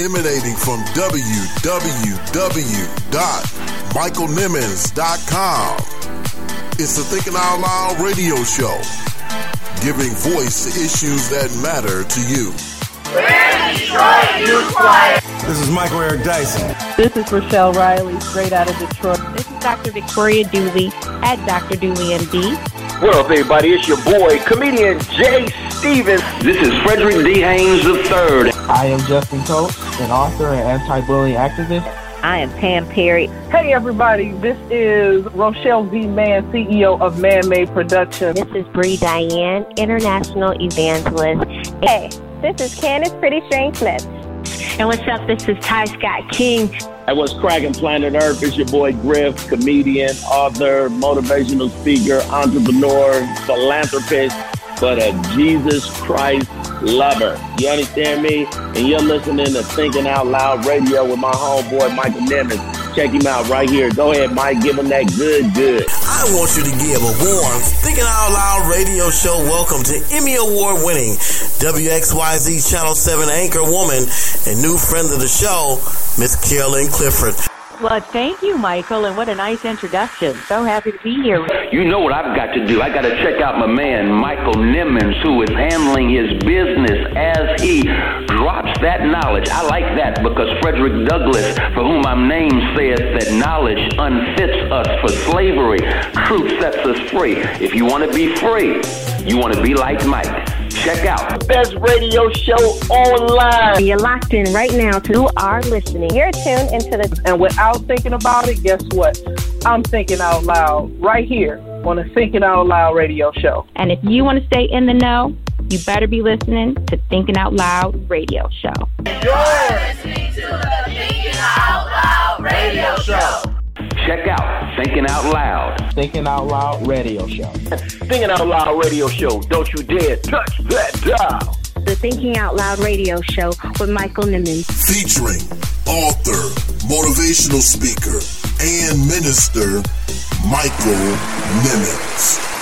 Emanating from www.michaelnimmons.com. It's the Thinking Out Loud radio show, giving voice to issues that matter to you. This is Michael Eric Dyson. This is Rochelle Riley, straight out of Detroit. This is Dr. Victoria Dooley at Dr. Dooley MD. What up, everybody? It's your boy, comedian Jay Stevens. This is Frederick D. Haynes III. I am Justin Coates, an author and anti-bullying activist. I am Pam Perry. Hey, everybody. This is Rochelle V. Mann, CEO of Man Made Productions. This is Bree Diane, international evangelist. Hey, this is Candace Pretty Strange Smith. And what's up? This is Ty Scott King. And what's cracking planet Earth? It's your boy Griff, comedian, author, motivational speaker, entrepreneur, philanthropist, but a Jesus Christ lover. You understand me? And you're listening to Thinking Out Loud Radio with my homeboy Michael Nimmons. Check him out right here. Go ahead, Mike. Give him that good, good. I want you to give a warm Thinking Out Loud radio show welcome to Emmy Award winning WXYZ Channel 7 anchor woman and new friend of the show, Miss Carolyn Clifford. Well, thank you, Michael, and what a nice introduction. So happy to be here. You know what I've got to do. I got to check out my man, Michael Nimmons, who is handling his business as he drops that knowledge. I like that because Frederick Douglass, for whom I'm named, says that knowledge unfits us for slavery. Truth sets us free. If you want to be free, you want to be like Mike. Check out the best radio show online. You're locked in right now to who are listening. You're tuned into the. And without thinking about it, guess what? I'm thinking out loud right here on the Thinking Out Loud radio show. And if you want to stay in the know, you better be listening to Thinking Out Loud radio show. You're listening to the Thinking Out Loud radio show. Check out Thinking Out Loud. Thinking Out Loud radio show. Thinking Out Loud radio show. Don't you dare touch that dial. The Thinking Out Loud radio show with Michael Nimmons. Featuring author, motivational speaker, and minister, Michael Nimmons.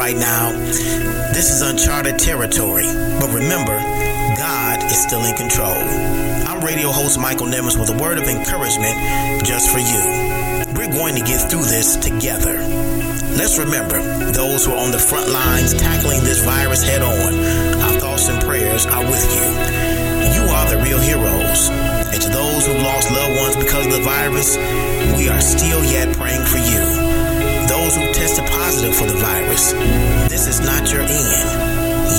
Right now. This is uncharted territory. But remember, God is still in control. I'm radio host Michael Nimmons with a word of encouragement just for you. We're going to get through this together. Let's remember those who are on the front lines tackling this virus head on. Our thoughts and prayers are with you. You are the real heroes. And to those who've lost loved ones because of the virus, we are still yet praying for you. Those who tested positive for the virus, this is not your end.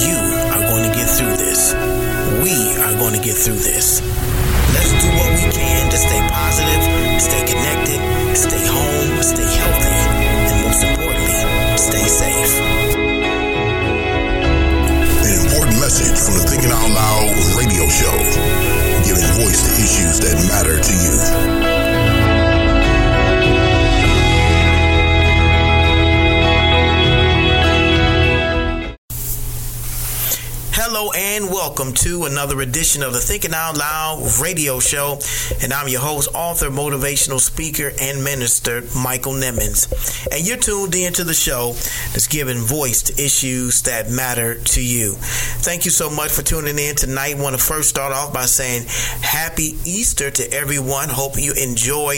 You are going to get through this. We are going to get through this. Let's do what we can to stay positive, stay connected, stay home, stay healthy, and most importantly, stay safe. An important message from the Thinking Out Loud radio show, giving voice to issues that matter to you. Hello and welcome to another edition of the Thinking Out Loud radio show. And I'm your host, author, motivational speaker, and minister, Michael Nimmons. And you're tuned in to the show that's giving voice to issues that matter to you. Thank you so much for tuning in tonight. I want to first start off by saying happy Easter to everyone. Hope you enjoy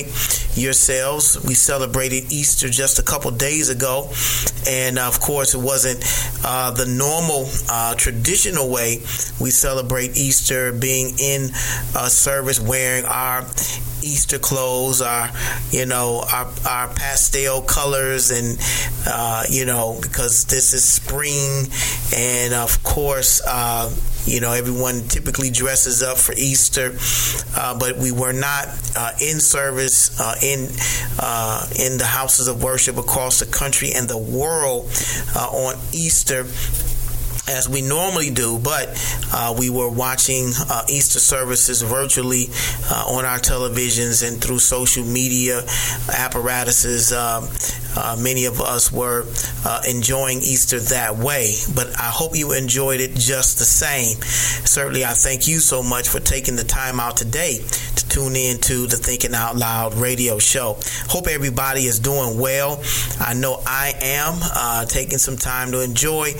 yourselves. We celebrated Easter just a couple days ago. And of course, it wasn't uh, the normal uh, traditional way we celebrate Easter, being in a service wearing our Easter clothes, our you know our our pastel colors, and uh, you know because this is spring, and of course uh, you know, everyone typically dresses up for Easter, uh, but we were not uh, in service uh, in uh, in the houses of worship across the country and the world uh, on Easter as we normally do, but uh, we were watching uh, Easter services virtually uh, on our televisions and through social media apparatuses. Um, uh, many of us were uh, enjoying Easter that way, but I hope you enjoyed it just the same. Certainly, I thank you so much for taking the time out today to tune in to the Thinking Out Loud radio show. Hope everybody is doing well. I know I am uh, taking some time to enjoy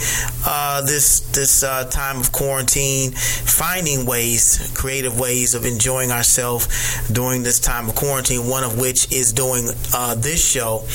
this this time of quarantine, finding ways, creative ways of enjoying ourselves during this time of quarantine. One of which is doing this show.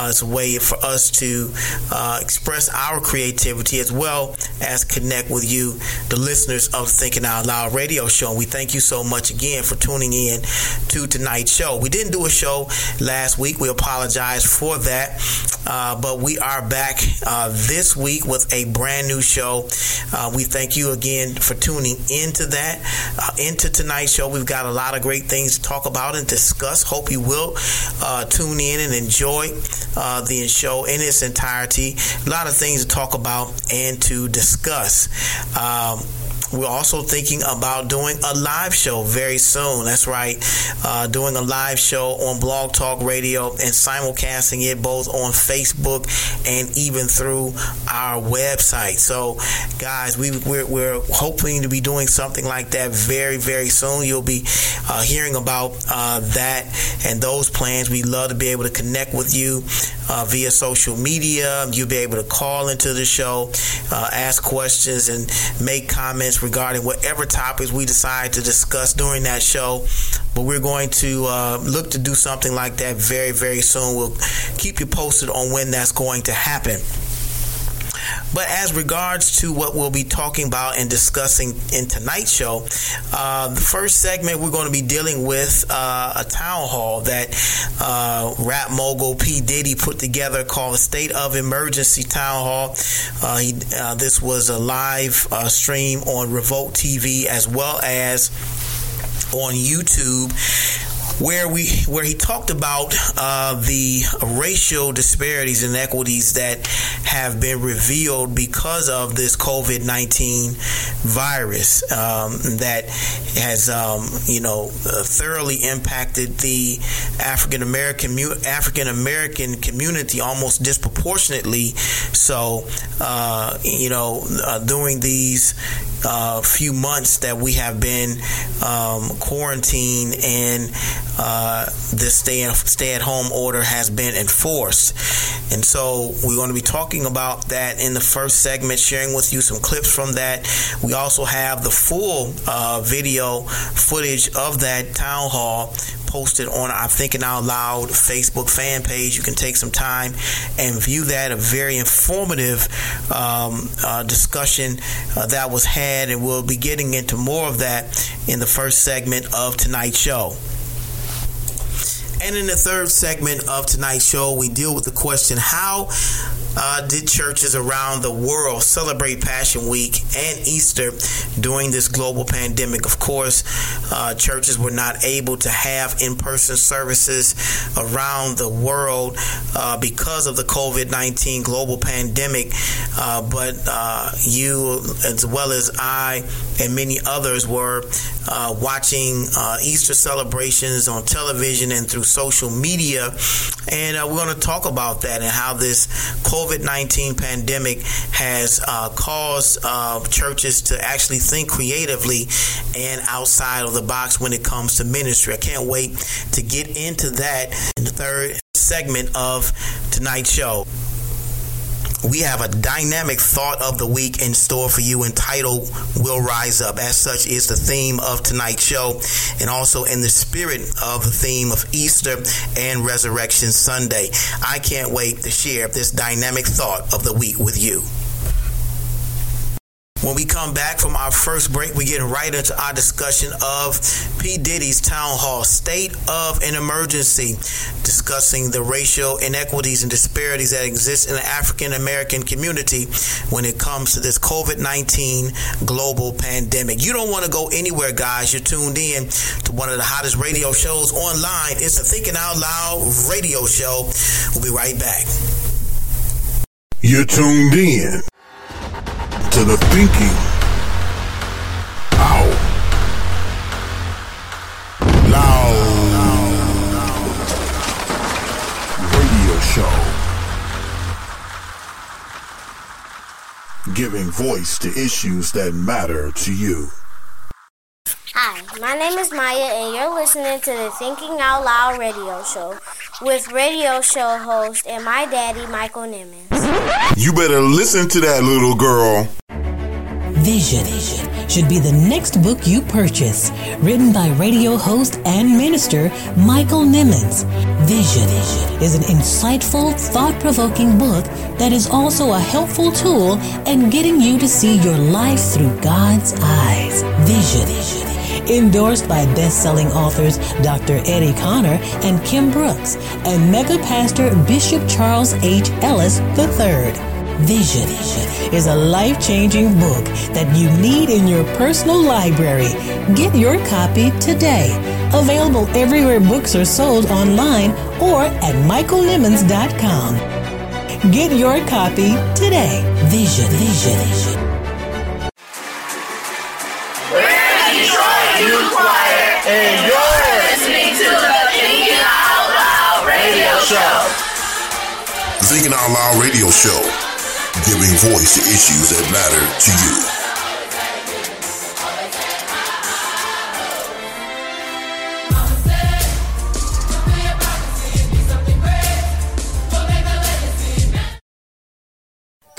Uh, it's a way for us to uh, express our creativity as well as connect with you, the listeners of Thinking Out Loud radio show. And we thank you so much again for tuning in to tonight's show. We didn't do a show last week. We apologize for that. Uh, but we are back uh, this week with a brand new show. Uh, we thank you again for tuning into that, uh, into tonight's show. We've got a lot of great things to talk about and discuss. Hope you will tune in and enjoy uh, the show in its entirety. A lot of things to talk about and to discuss. Um, we're also thinking about doing a live show very soon. That's right, uh, doing a live show on Blog Talk Radio and simulcasting it both on Facebook and even through our website. So, guys, we, we're, we're hoping to be doing something like that very, very soon. You'll be uh, hearing about uh, that and those plans. We love to be able to connect with you uh, via social media. You'll be able to call into the show, uh, ask questions, and make comments regarding whatever topics we decide to discuss during that show. But we're going to uh, look to do something like that very, very soon. We'll keep you posted on when that's going to happen. But as regards to what we'll be talking about and discussing in tonight's show, uh, the first segment we're going to be dealing with uh, a town hall that uh, rap mogul P Diddy put together called the State of Emergency Town Hall. Uh, he, uh, this was a live uh, stream on Revolt TV as well as on YouTube where we where he talked about uh, the racial disparities and inequities that have been revealed because of this COVID nineteen virus um, that has um, you know uh, thoroughly impacted the African American African American community almost disproportionately. So uh, you know uh, during these uh, few months that we have been um, quarantined and uh, this stay stay at home order has been enforced. And so we're going to be talking about that in the first segment, sharing with you some clips from that. We also have the full uh, video footage of that town hall posted on our Thinking Out Loud Facebook fan page. You can take some time and view that. A very informative um, uh, discussion uh, that was had, and we'll be getting into more of that in the first segment of tonight's show. And in the third segment of tonight's show, we deal with the question how uh, did churches around the world celebrate Passion Week and Easter during this global pandemic? Of course, uh, churches were not able to have in person services around the world uh, because of the COVID 19 global pandemic. Uh, but uh, you, as well as I, and many others, were uh, watching Easter celebrations on television and through social media. And we're going to talk about that and how this COVID COVID 19 pandemic has uh, caused uh, churches to actually think creatively and outside of the box when it comes to ministry. I can't wait to get into that in the third segment of tonight's show we have a dynamic thought of the week in store for you entitled Will Rise Up. As such is the theme of tonight's show and also in the spirit of the theme of Easter and Resurrection Sunday. I can't wait to share this dynamic thought of the week with you. When we come back from our first break, we get right into our discussion of P. Diddy's town hall, State of an Emergency, discussing the racial inequities and disparities that exist in the African American community when it comes to this COVID 19 global pandemic. You don't want to go anywhere, guys. You're tuned in to one of the hottest radio shows online. It's the Thinking Out Loud radio show. We'll be right back. You're tuned in to the Thinking Out Loud radio show. Giving voice to issues that matter to you. Hi, my name is Maya, and you're listening to the Thinking Out Loud radio show with radio show host and my daddy, Michael Nimmons. You better listen to that little girl. Vision should be the next book you purchase. Written by radio host and minister Michael Nimmons. Vision is an insightful, thought provoking book that is also a helpful tool in getting you to see your life through God's eyes. Vision endorsed by best-selling authors Dr. Eddie Connor and Kim Brooks, and mega pastor Bishop Charles H. Ellis III. Vision is a life-changing book that you need in your personal library. Get your copy today. Available everywhere books are sold online or at michaelnimmons.com. Get your copy today. Vision, vision, vision. Youth Choir, and you're listening to the Thinking Out Loud radio show. Thinking Out Loud radio show. Giving voice to issues that matter to you.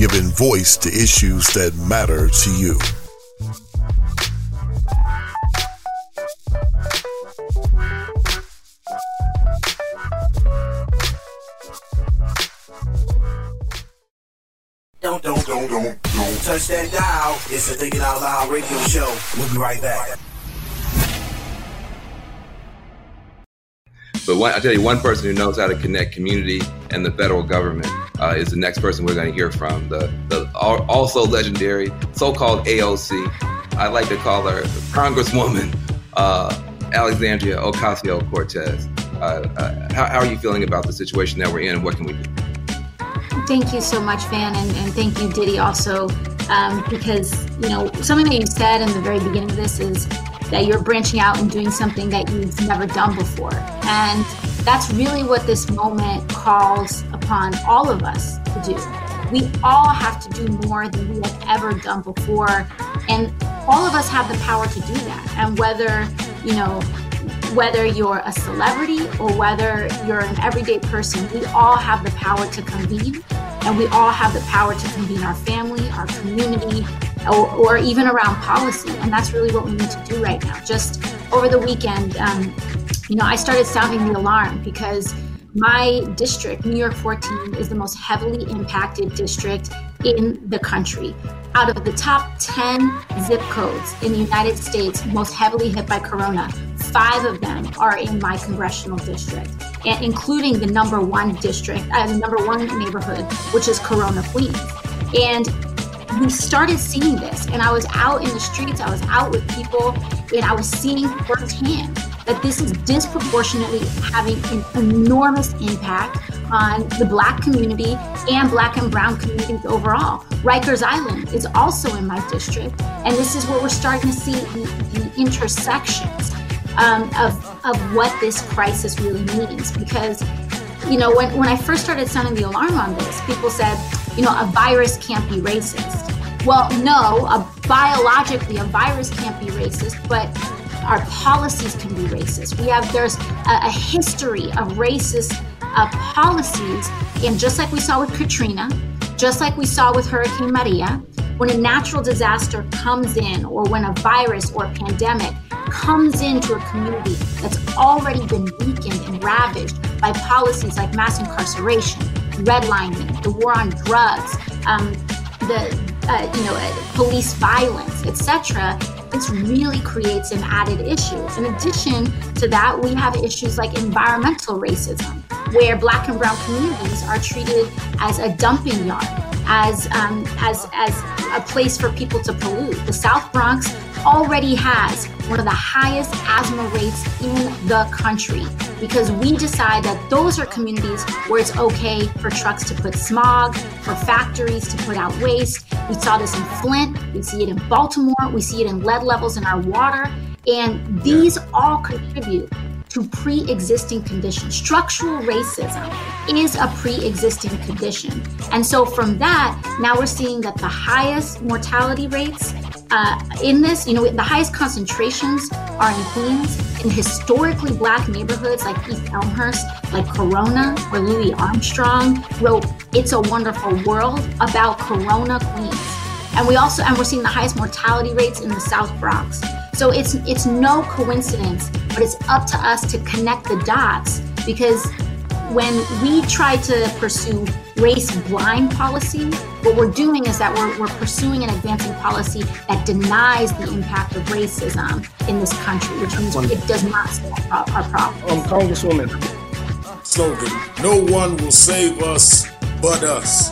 Giving voice to issues that matter to you. Don't, don't, don't, don't, don't touch that dial. It's the Thinking Out Loud radio show. We'll be right back. But one, I tell you, one person who knows how to connect community and the federal government uh, is the next person we're going to hear from. The, the also legendary so-called AOC. I like to call her Congresswoman uh, Alexandria Ocasio-Cortez. Uh, uh, how, how are you feeling about the situation that we're in, and what can we do? Thank you so much, Van, and, and thank you, Diddy, also, um, because you know something that you said in the very beginning of this is that you're branching out and doing something that you've never done before, and that's really what this moment calls upon all of us to do. We all have to do more than we have ever done before, and all of us have the power to do that. And whether you know whether you're a celebrity or whether you're an everyday person, we all have the power to convene and we all have the power to convene our family, our community, or, or even around policy. And that's really what we need to do right now. Just over the weekend, um, you know, I started sounding the alarm because my district, New York 14, is the most heavily impacted district in the country. Out of the top 10 zip codes in the United States most heavily hit by corona, five of them are in my congressional district, and including the number one district, uh, the number one neighborhood, which is Corona Queens. And we started seeing this, and I was out in the streets, I was out with people, and I was seeing firsthand that this is disproportionately having an enormous impact on the black community and black and brown communities overall. Rikers Island is also in my district, and this is where we're starting to see the, the intersections um, of, of what this crisis really means. Because, you know, when, when I first started sounding the alarm on this, people said, you know, a virus can't be racist. Well, no, a, biologically, a virus can't be racist, but our policies can be racist. We have there's a, a history of racist uh, policies, and just like we saw with Katrina, just like we saw with Hurricane Maria, when a natural disaster comes in, or when a virus or a pandemic comes into a community that's already been weakened and ravaged by policies like mass incarceration, redlining, the war on drugs, um, the uh, you know uh, police violence, etc. This really creates an added issue. In addition to that, we have issues like environmental racism, where Black and Brown communities are treated as a dumping yard, as um, as as a place for people to pollute. The South Bronx already has one of the highest asthma rates in the country because we decide that those are communities where it's okay for trucks to put smog, for factories to put out waste. We saw this in Flint, we see it in Baltimore, we see it in lead levels in our water, and these all contribute to pre existing conditions. Structural racism is a pre existing condition. And so, from that, now we're seeing that the highest mortality rates uh, in this, you know, the highest concentrations are in Queens, in historically black neighborhoods like East Elmhurst, like Corona, where Louis Armstrong wrote "It's a Wonderful World" about Corona, Queens. And we also, and we're seeing the highest mortality rates in the South Bronx. So it's it's no coincidence, but it's up to us to connect the dots because when we try to pursue race blind policy, what we're doing is that we're, we're pursuing and advancing policy that denies the impact of racism in this country, which means it does not solve our problem. Um, Congresswoman. Slogan No one will save us but us.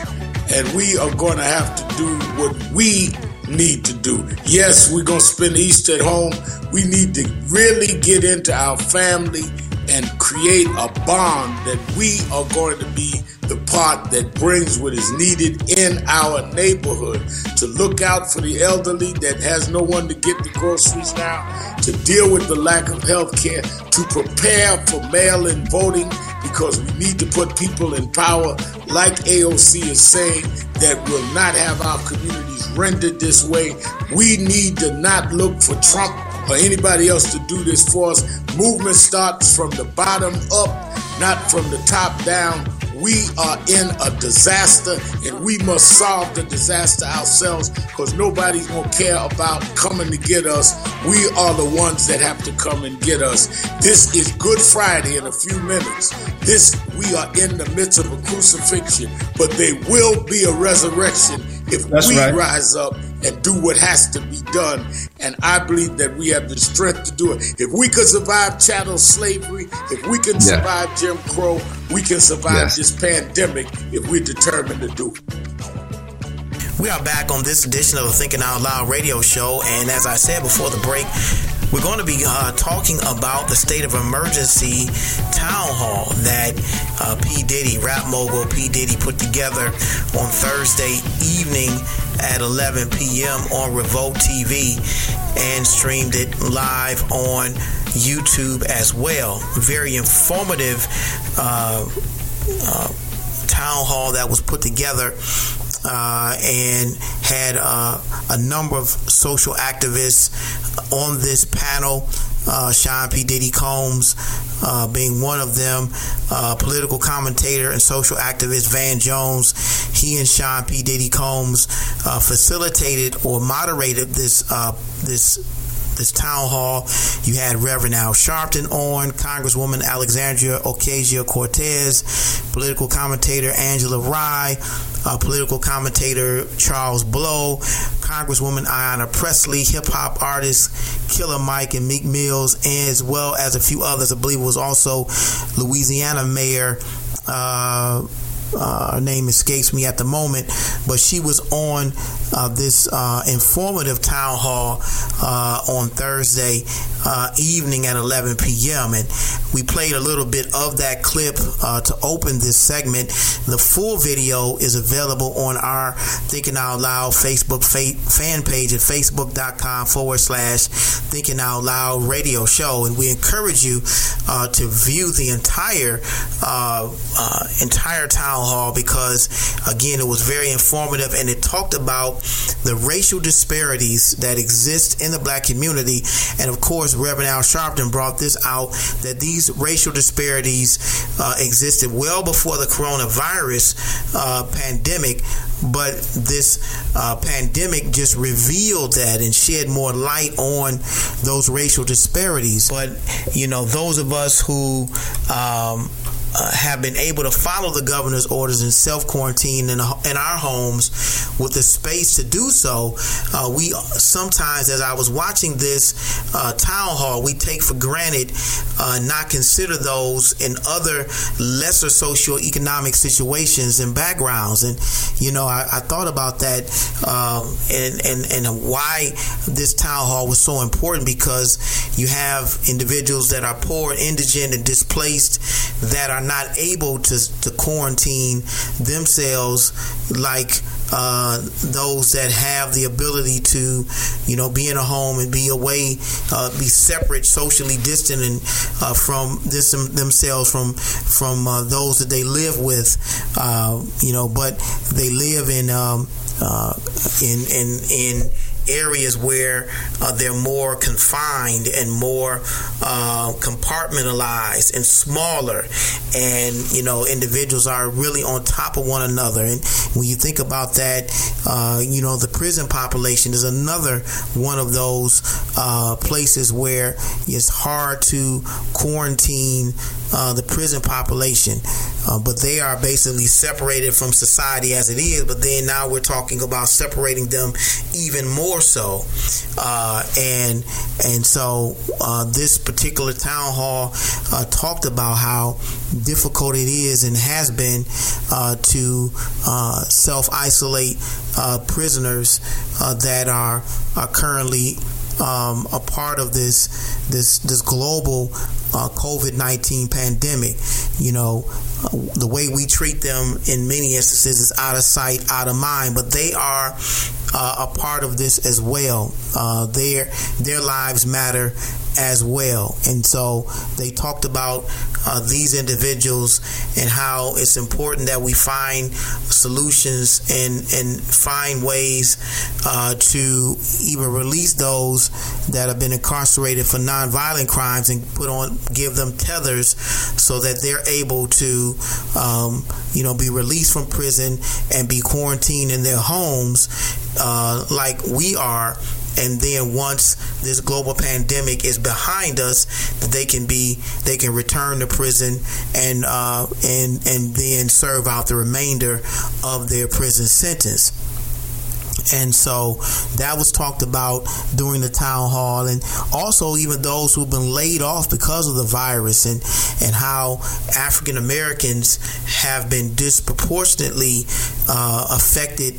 And we are going to have to do what we need to do. Yes, we're going to spend Easter at home. We need to really get into our family and create a bond that we are going to be the part that brings what is needed in our neighborhood to look out for the elderly that has no one to get the groceries now, to deal with the lack of health care, to prepare for mail in voting because we need to put people in power, like AOC is saying, that will not have our communities rendered this way. We need to not look for Trump or anybody else to do this for us. Movement starts from the bottom up, not from the top down. We are in a disaster and we must solve the disaster ourselves because nobody's going to care about coming to get us. We are the ones that have to come and get us. This is Good Friday in a few minutes. This, we are in the midst of a crucifixion, but there will be a resurrection if That's we right. rise up and do what has to be done. And I believe that we have the strength to do it. If we could survive chattel slavery, if we can yeah. survive Jim Crow, we can survive this pandemic if we're determined to do it. We are back on this edition of the Thinking Out Loud radio show. And as I said before the break, we're going to be uh, talking about the state of emergency town hall that uh, P. Diddy, rap mogul P. Diddy, put together on Thursday evening at 11 p.m. on Revolt TV and streamed it live on YouTube as well. Very informative uh, uh town hall that was put together uh, and had uh, a number of social activists on this panel. Uh, Sean P. Diddy Combs uh, being one of them, uh, political commentator and social activist Van Jones. He and Sean P. Diddy Combs uh, facilitated or moderated this this this town hall. You had Reverend Al Sharpton on, Congresswoman Alexandria Ocasio Cortez, political commentator Angela Rye, uh, political commentator Charles Blow, Congresswoman Ayanna Pressley, hip hop artist Killer Mike and Meek Mills, as well as a few others. I believe was also Louisiana Mayor. Uh, uh, her name escapes me at the moment, but she was on uh, this uh, informative town hall uh, on Thursday uh, evening at 11 p.m. And we played a little bit of that clip uh, to open this segment. The full video is available on our Thinking Out Loud Facebook fa- fan page at facebook.com forward slash Thinking Out Loud radio show. And we encourage you to view the entire entire town town hall because, again, it was very informative and it talked about the racial disparities that exist in the black community. And of course, Reverend Al Sharpton brought this out that these racial disparities uh, existed well before the coronavirus uh, pandemic, but this uh, pandemic just revealed that and shed more light on those racial disparities. But you know, those of us who um, uh, have been able to follow the governor's orders and self quarantine in, in, our homes with the space to do so. Uh, we sometimes, as I was watching this uh, town hall, we take for granted uh, not consider those in other lesser socioeconomic situations and backgrounds. And you know, I, I thought about that um, and, and and why this town hall was so important because you have individuals that are poor, indigent, and displaced that are are not able to, to quarantine themselves like uh, those that have the ability to, you know, be in a home and be away, uh, be separate, socially distant, and uh, from this themselves from from uh, those that they live with, uh, you know, but they live in um, uh, in in in areas where uh, they're more confined and more uh, compartmentalized and smaller, and you know individuals are really on top of one another. And when you think about that, uh, you know the prison population is another one of those uh, places where it's hard to quarantine uh, the prison population, uh, but they are basically separated from society as it is. But then now we're talking about separating them even more so, uh, and and so uh, this particular town hall uh, talked about how difficult it is and has been uh, to self isolate prisoners that are are currently um, a part of this this this global uh, COVID nineteen pandemic. You know, the way we treat them in many instances is out of sight, out of mind, but they are uh, a part of this as well. Uh, their their lives matter as well, and so they talked about uh, these individuals and how it's important that we find solutions and and find ways uh, to even release those that have been incarcerated for nonviolent crimes and put on give them tethers so that they're able to um, you know be released from prison and be quarantined in their homes uh, like we are and then once this global pandemic is behind us, they can be they can return to prison and uh, and and then serve out the remainder of their prison sentence. And so that was talked about during the town hall, and also even those who've been laid off because of the virus, and and how African Americans have been disproportionately uh, affected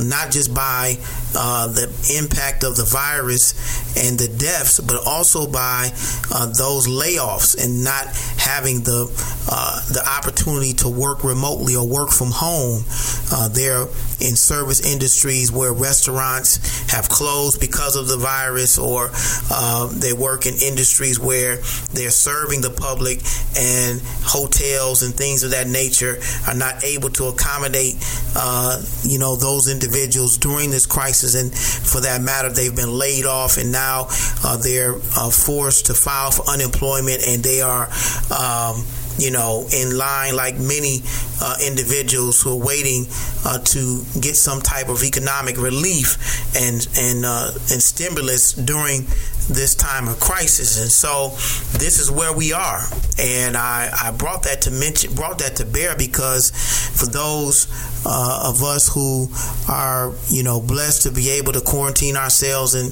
not just by uh, the impact of the virus and the deaths, but also by uh, those layoffs and not having the uh, the opportunity to work remotely or work from home. Uh, they're in service industries where restaurants have closed because of the virus, or uh, they work in industries where they're serving the public, and hotels and things of that nature are not able to accommodate, uh, you know, those individuals during this crisis. And for that matter, they've been laid off, and now uh, they're uh, forced to file for unemployment, and they are. Um, you know, in line like many uh, individuals who are waiting uh, to get some type of economic relief and and uh, and stimulus during this time of crisis. And so this is where we are. And I, I brought that to mention, brought that to bear because for those uh, of us who are, you know, blessed to be able to quarantine ourselves in,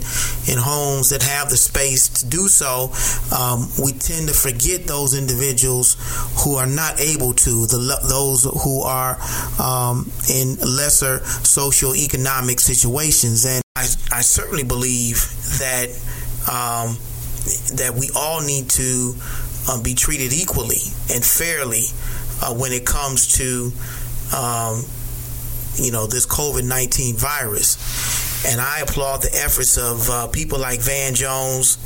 in homes that have the space to do so, um, we tend to forget those individuals who are not able to, the, those who are um, in lesser socioeconomic situations. And I, I certainly believe that um, that we all need to uh, be treated equally and fairly uh, when it comes to um, you know this COVID nineteen virus. And I applaud the efforts of uh, people like Van Jones,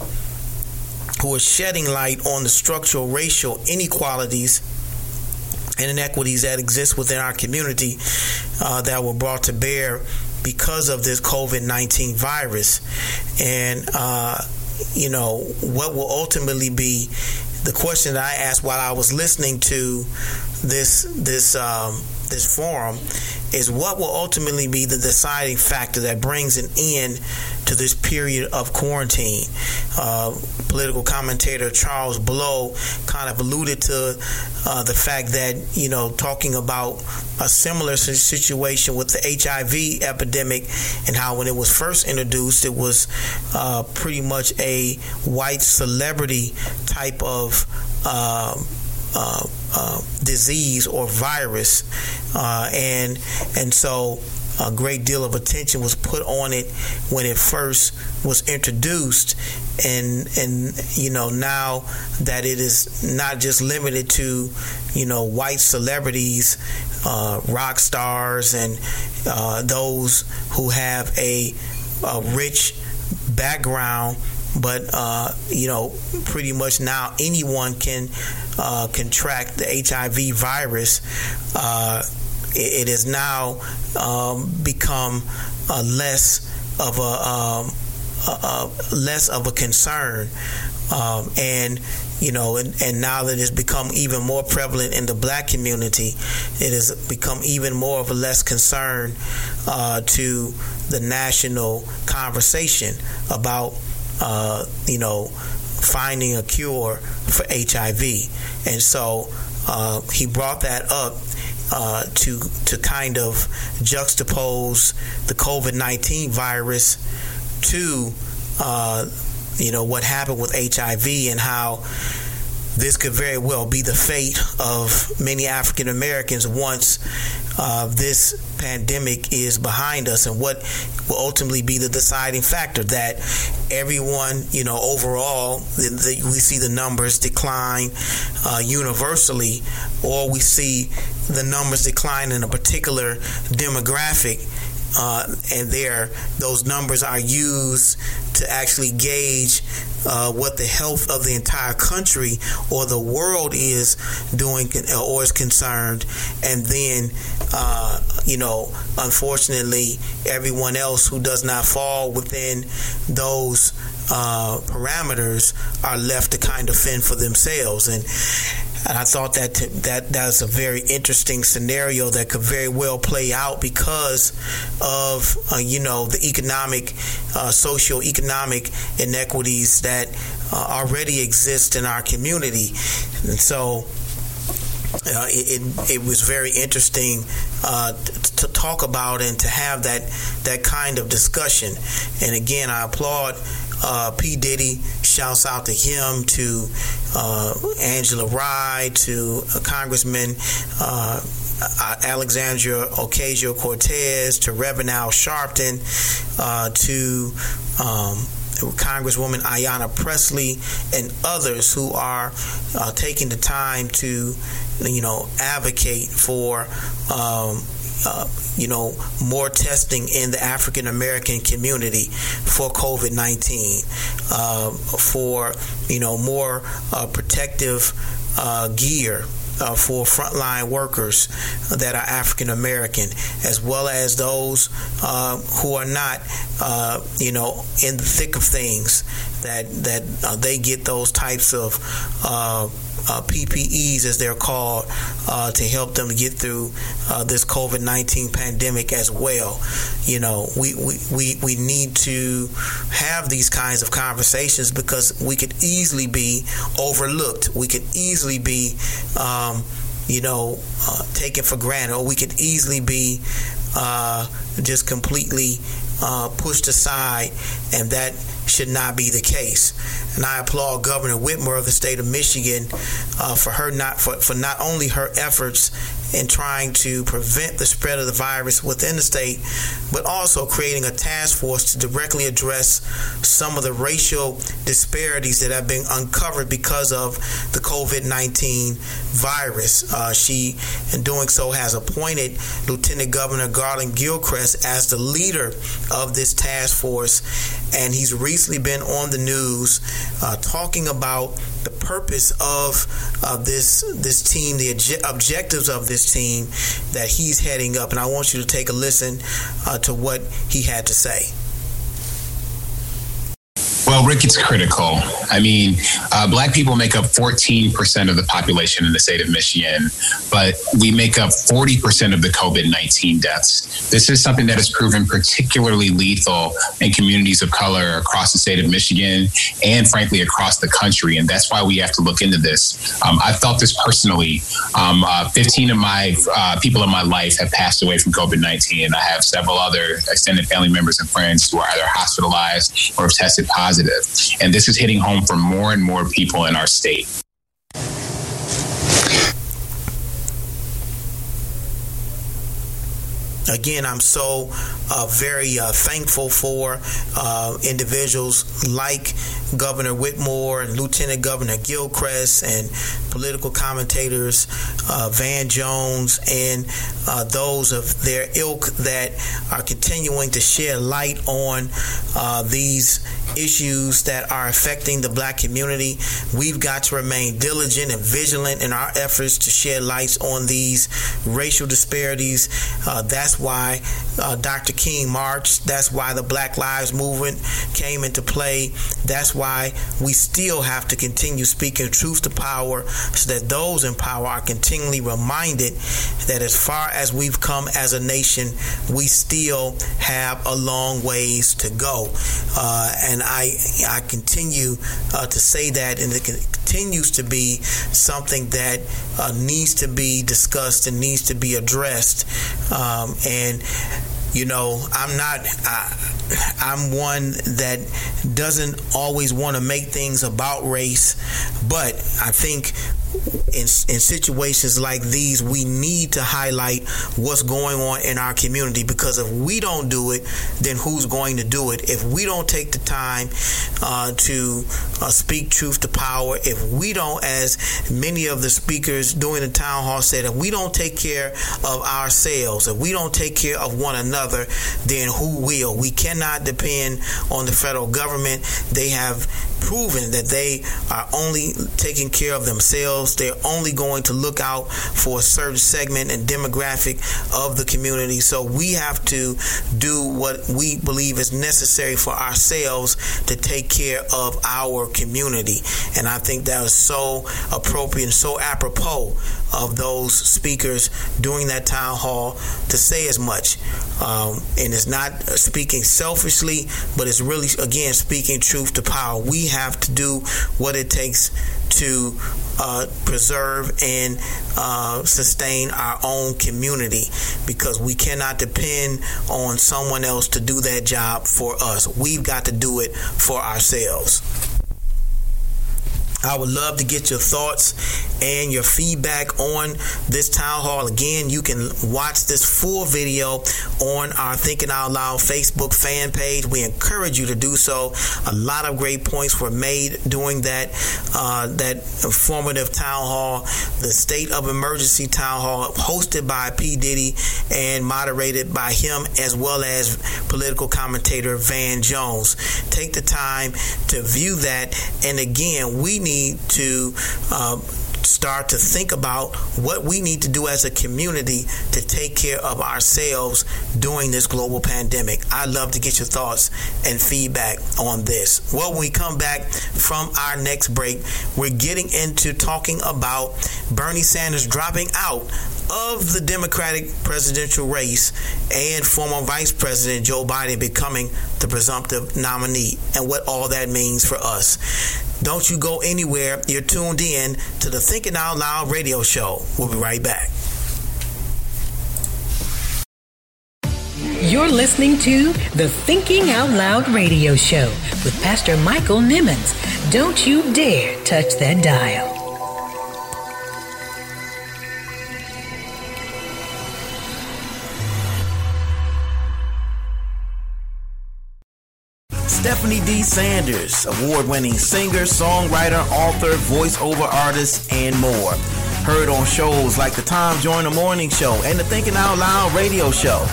who are shedding light on the structural racial inequalities and inequities that exist within our community uh, that were brought to bear because of this COVID 19 virus. And, uh, you know, what will ultimately be the question that I asked while I was listening to this, this, um, this forum is what will ultimately be the deciding factor that brings an end to this period of quarantine. Uh, political commentator Charles Blow kind of alluded to uh, the fact that, you know, talking about a similar situation with the HIV epidemic and how when it was first introduced, it was uh, pretty much a white celebrity type of. Um, uh, uh, disease or virus, uh, and and so a great deal of attention was put on it when it first was introduced. And and you know now that it is not just limited to you know white celebrities uh, rock stars and uh, those who have a, a rich background but uh, you know pretty much now anyone can uh, contract the HIV virus uh, it, it has now um, become less of a, um, a, a, less of a concern, um, and you know, and, and now that it's become even more prevalent in the black community, it has become even more of a less concern uh, to the national conversation about, uh, you know, finding a cure for HIV. And so uh, he brought that up uh, to to kind of juxtapose the COVID nineteen virus to uh, you know what happened with HIV and how this could very well be the fate of many African Americans once uh, this pandemic is behind us, and what will ultimately be the deciding factor that everyone, you know, overall, the, the, we see the numbers decline uh, universally, or we see the numbers decline in a particular demographic. Uh, and there, those numbers are used to actually gauge uh, what the health of the entire country or the world is doing or is concerned, and then uh, you know, unfortunately, everyone else who does not fall within those uh, parameters are left to kind of fend for themselves. And and I thought that that that's a very interesting scenario that could very well play out because of uh, you know the economic, uh, socio-economic inequities that uh, already exist in our community, and so. Uh, it, it, it, was very interesting uh, to, to talk about and to have that that kind of discussion. And again, I applaud uh, P. Diddy, shouts out to him, to uh, Angela Rye, to uh, Congressman uh, Alexandria Ocasio Cortez, to Reverend Al Sharpton, uh, to um, Congresswoman Ayanna Pressley, and others who are uh, taking the time to, you know, advocate for. Um, uh, you know, more testing in the African American community for COVID 19, uh, for, you know, more uh, protective uh, gear. Uh, for frontline workers that are African American, as well as those uh, who are not, you know, in the thick of things, that that they get those types of uh, PPEs, as they're called, uh, to help them get through uh, this COVID 19 pandemic as well. You know, we, we, we, we need to have these kinds of conversations because we could easily be overlooked. We could easily be, um, you know, uh, taken for granted, or we could easily be uh, just completely uh, pushed aside, and that should not be the case. And I applaud Governor Whitmer of the state of Michigan uh, for her not for, for not only her efforts in trying to prevent the spread of the virus within the state, but also creating a task force to directly address some of the racial disparities that have been uncovered because of the COVID 19 virus. Uh, she, in doing so, has appointed Lieutenant Governor Garlin Gilchrist as the leader of this task force, and he's recently been on the news uh, talking about the purpose of uh, this this team, the obje- objectives of this team that he's heading up. And I want you to take a listen uh, to what he had to say. Well, Rick, it's critical. I mean, uh, black people make up 14% of the population in the state of Michigan, but we make up 40% of the COVID 19 deaths. This is something that has proven particularly lethal in communities of color across the state of Michigan and, frankly, across the country. And that's why we have to look into this. Um, I've felt this personally. Um, uh, 15 of my uh, people in my life have passed away from COVID 19. I have several other extended family members and friends who are either hospitalized or have tested positive positive. And this is hitting home for more and more people in our state. Again, I'm so uh, very uh, thankful for uh, individuals like Governor Whitmer and Lieutenant Governor Gilchrist and political commentators uh, Van Jones and uh, those of their ilk that are continuing to shed light on uh, these issues that are affecting the black community. We've got to remain diligent and vigilant in our efforts to shed lights on these racial disparities. Uh, that's why uh, Dr. King marched. That's why the Black Lives Movement came into play. That's why we still have to continue speaking truth to power so that those in power are continually reminded that as far as we've come as a nation, we still have a long ways to go. Uh, and I, I continue uh, to say that, and it continues to be something that uh, needs to be discussed and needs to be addressed. Um, and you know, I'm not. I, I'm one that doesn't always want to make things about race, but I think in, in situations like these, we need to highlight what's going on in our community because if we don't do it, then who's going to do it? If we don't take the time uh, to uh, speak truth to power, if we don't, as many of the speakers during the town hall said, if we don't take care of ourselves, if we don't take care of one another, then who will? We cannot depend on the federal government. They have proven that they are only taking care of themselves. They're only going to look out for a certain segment and demographic of the community. So we have to do what we believe is necessary for ourselves to take care of our community. And I think that is so appropriate and so apropos of those speakers during that town hall to say as much. Um, and it's not speaking selfishly, but it's really, again, speaking truth to power. We have to do what it takes to uh, preserve and uh, sustain our own community because we cannot depend on someone else to do that job for us. We've got to do it for ourselves. I would love to get your thoughts and your feedback on this town hall. Again, you can watch this full video on our Thinking Out Loud Facebook fan page. We encourage you to do so. A lot of great points were made during that uh, that informative town hall, the state of emergency town hall, hosted by P Diddy and moderated by him as well as political commentator Van Jones. Take the time to view that, and again, we need need to uh, start to think about what we need to do as a community to take care of ourselves during this global pandemic. I'd love to get your thoughts and feedback on this. Well, when we come back from our next break, we're getting into talking about Bernie Sanders dropping out of the Democratic presidential race and former Vice President Joe Biden becoming the presumptive nominee and what all that means for us. Don't you go anywhere. You're tuned in to the Thinking Out Loud radio show. We'll be right back. You're listening to the Thinking Out Loud radio show with Pastor Michael Nimmons. Don't you dare touch that dial. Stephanie D. Sanders, award winning singer, songwriter, author, voiceover artist, and more. Heard on shows like the Tom Joyner Morning Show and the Thinking Out Loud radio show.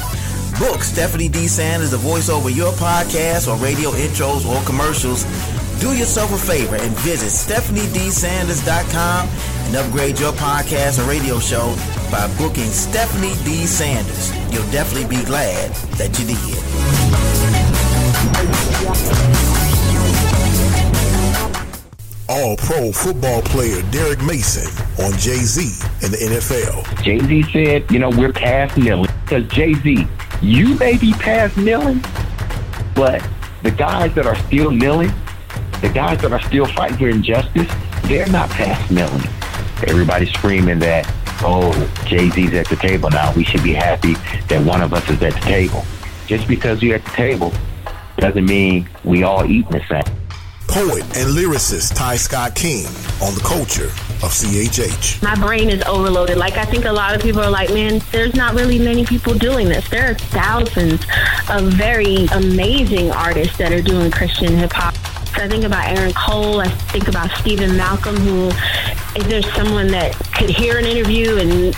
Book Stephanie D. Sanders to voice over your podcast or radio intros or commercials Do yourself a favor and visit StephanieDSanders.com and upgrade your podcast or radio show by booking Stephanie D. Sanders. You'll definitely be glad that you did. All pro football player Derrick Mason on Jay Z in the NFL. Jay Z said, you know, we're past kneeling. Because Jay Z, you may be past kneeling, but the guys that are still kneeling, the guys that are still fighting for injustice, they're not past kneeling. Everybody's screaming that, oh, Jay Z's at the table now. We should be happy that one of us is at the table. Just because you're at the table doesn't mean we all eat the same. Poet and lyricist Ty Scott King on the culture of CHH. My brain is overloaded. Like, I think a lot of people are like, man, there's not really many people doing this. There are thousands of very amazing artists that are doing Christian hip hop. I think about Aaron Cole. I think about Steven Malcolm, who, if there's someone that could hear an interview and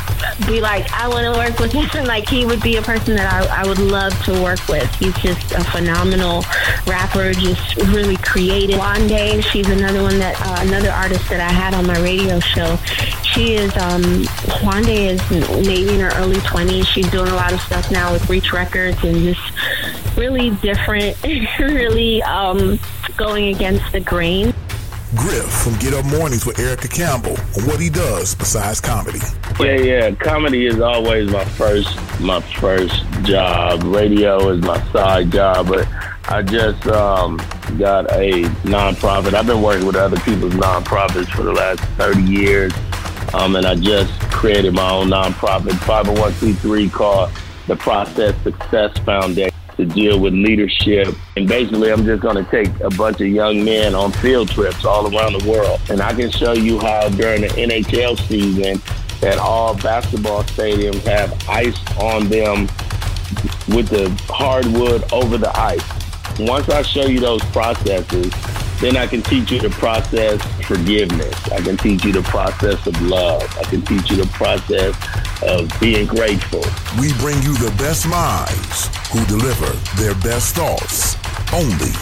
be like, I want to work with him, like he would be a person that I, I would love to work with. He's just a phenomenal rapper, just really creative. Wande, she's another one that, uh, another artist that I had on my radio show. She is, um, Wande is maybe in her early 20s. She's doing a lot of stuff now with Reach Records and just really different, really, um, going against the grain. Griff from Get Up Mornings with Erica Campbell on what he does besides comedy. Yeah, yeah. Comedy is always my first my first job. Radio is my side job, but I just um, got a nonprofit. I've been working with other people's nonprofits for the last 30 years. Um, and I just created my own nonprofit, 501c3 called the Process Success Foundation to deal with leadership. And basically, I'm just going to take a bunch of young men on field trips all around the world. And I can show you how during the NHL season that all basketball stadiums have ice on them with the hardwood over the ice. Once I show you those processes, then I can teach you the process forgiveness. I can teach you the process of love. I can teach you the process of being grateful. We bring you the best minds who deliver their best thoughts only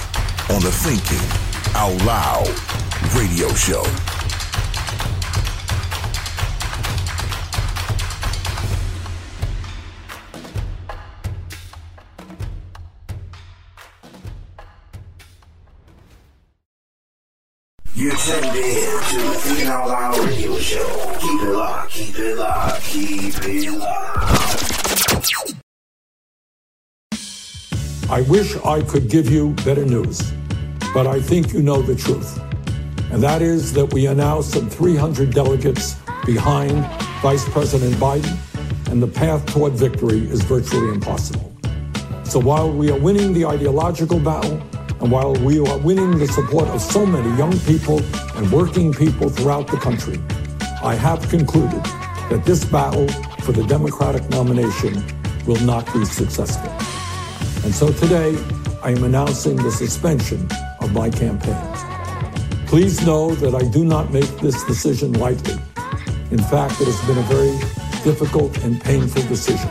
on the Thinking Out Loud radio show. You're tuned in to the Thinking Out radio show. Keep it locked, keep it locked, keep it locked. I wish I could give you better news, but I think you know the truth. And that is that we are now some 300 delegates behind Vice President Biden, and the path toward victory is virtually impossible. So while we are winning the ideological battle, and while we are winning the support of so many young people and working people throughout the country, I have concluded that this battle for the Democratic nomination will not be successful. And so today, I am announcing the suspension of my campaign. Please know that I do not make this decision lightly. In fact, it has been a very difficult and painful decision.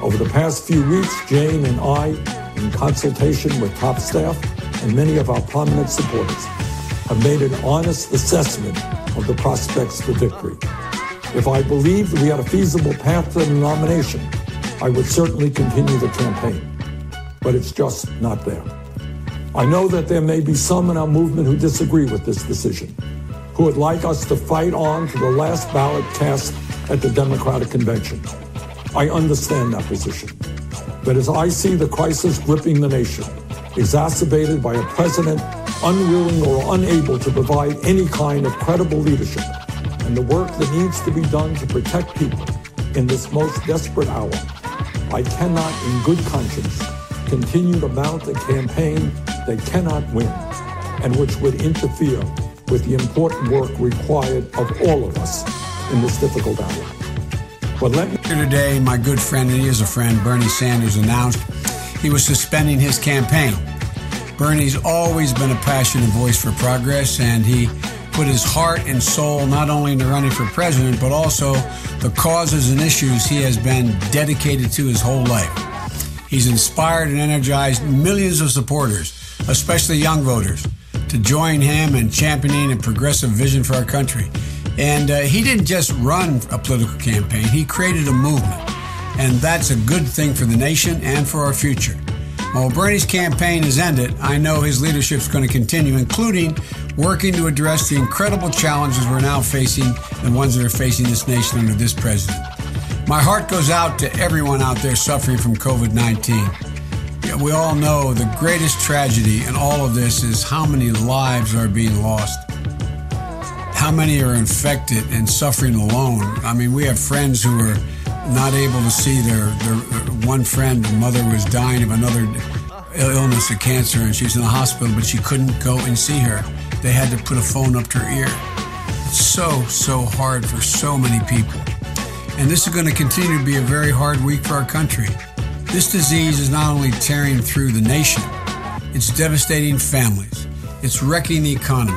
Over the past few weeks, Jane and I, in consultation with top staff and many of our prominent supporters, have made an honest assessment of the prospects for victory. If I believed we had a feasible path to the nomination, I would certainly continue the campaign but it's just not there. I know that there may be some in our movement who disagree with this decision, who would like us to fight on to the last ballot cast at the Democratic Convention. I understand that position. But as I see the crisis gripping the nation, exacerbated by a president unwilling or unable to provide any kind of credible leadership, and the work that needs to be done to protect people in this most desperate hour, I cannot, in good conscience, continue to mount a campaign they cannot win and which would interfere with the important work required of all of us in this difficult hour. But let me. Today, my good friend, and he is a friend, Bernie Sanders, announced he was suspending his campaign. Bernie's always been a passionate voice for progress, and he put his heart and soul not only into running for president, but also the causes and issues he has been dedicated to his whole life. He's inspired and energized millions of supporters, especially young voters, to join him in championing a progressive vision for our country. And uh, he didn't just run a political campaign, he created a movement. And that's a good thing for the nation and for our future. While Bernie's campaign has ended, I know his leadership is going to continue, including working to address the incredible challenges we're now facing, the ones that are facing this nation under this president. My heart goes out to everyone out there suffering from COVID 19. We all know the greatest tragedy in all of this is how many lives are being lost. How many are infected and suffering alone? I mean, we have friends who are not able to see their, their, one friend, the mother was dying of another illness, a cancer, and she's in the hospital, but she couldn't go and see her. They had to put a phone up to her ear. It's so, so hard for so many people. And this is going to continue to be a very hard week for our country. This disease is not only tearing through the nation, it's devastating families, it's wrecking the economy.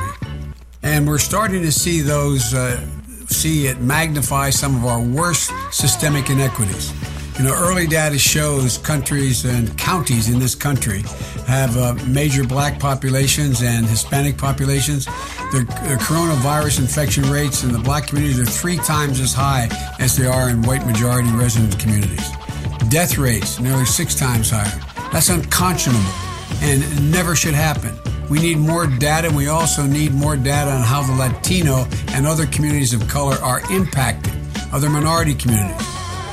And we're starting to see those, uh, see it magnify some of our worst systemic inequities. You know, early data shows countries and counties in this country have uh, major black populations and Hispanic populations. The, the coronavirus infection rates in the black communities are three times as high as they are in white majority resident communities. Death rates nearly six times higher. That's unconscionable and never should happen. We need more data. And we also need more data on how the Latino and other communities of color are impacted, other minority communities.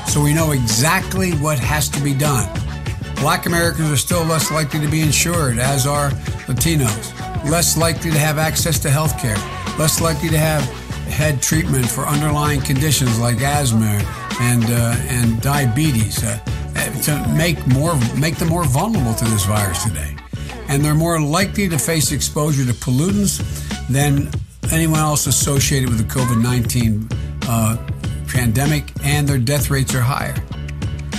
So we know exactly what has to be done. Black Americans are still less likely to be insured, as are Latinos, less likely to have access to health care, less likely to have had treatment for underlying conditions like asthma and, uh, and diabetes uh, to make, more, make them more vulnerable to this virus today and they're more likely to face exposure to pollutants than anyone else associated with the COVID 19 uh, pandemic, and their death rates are higher.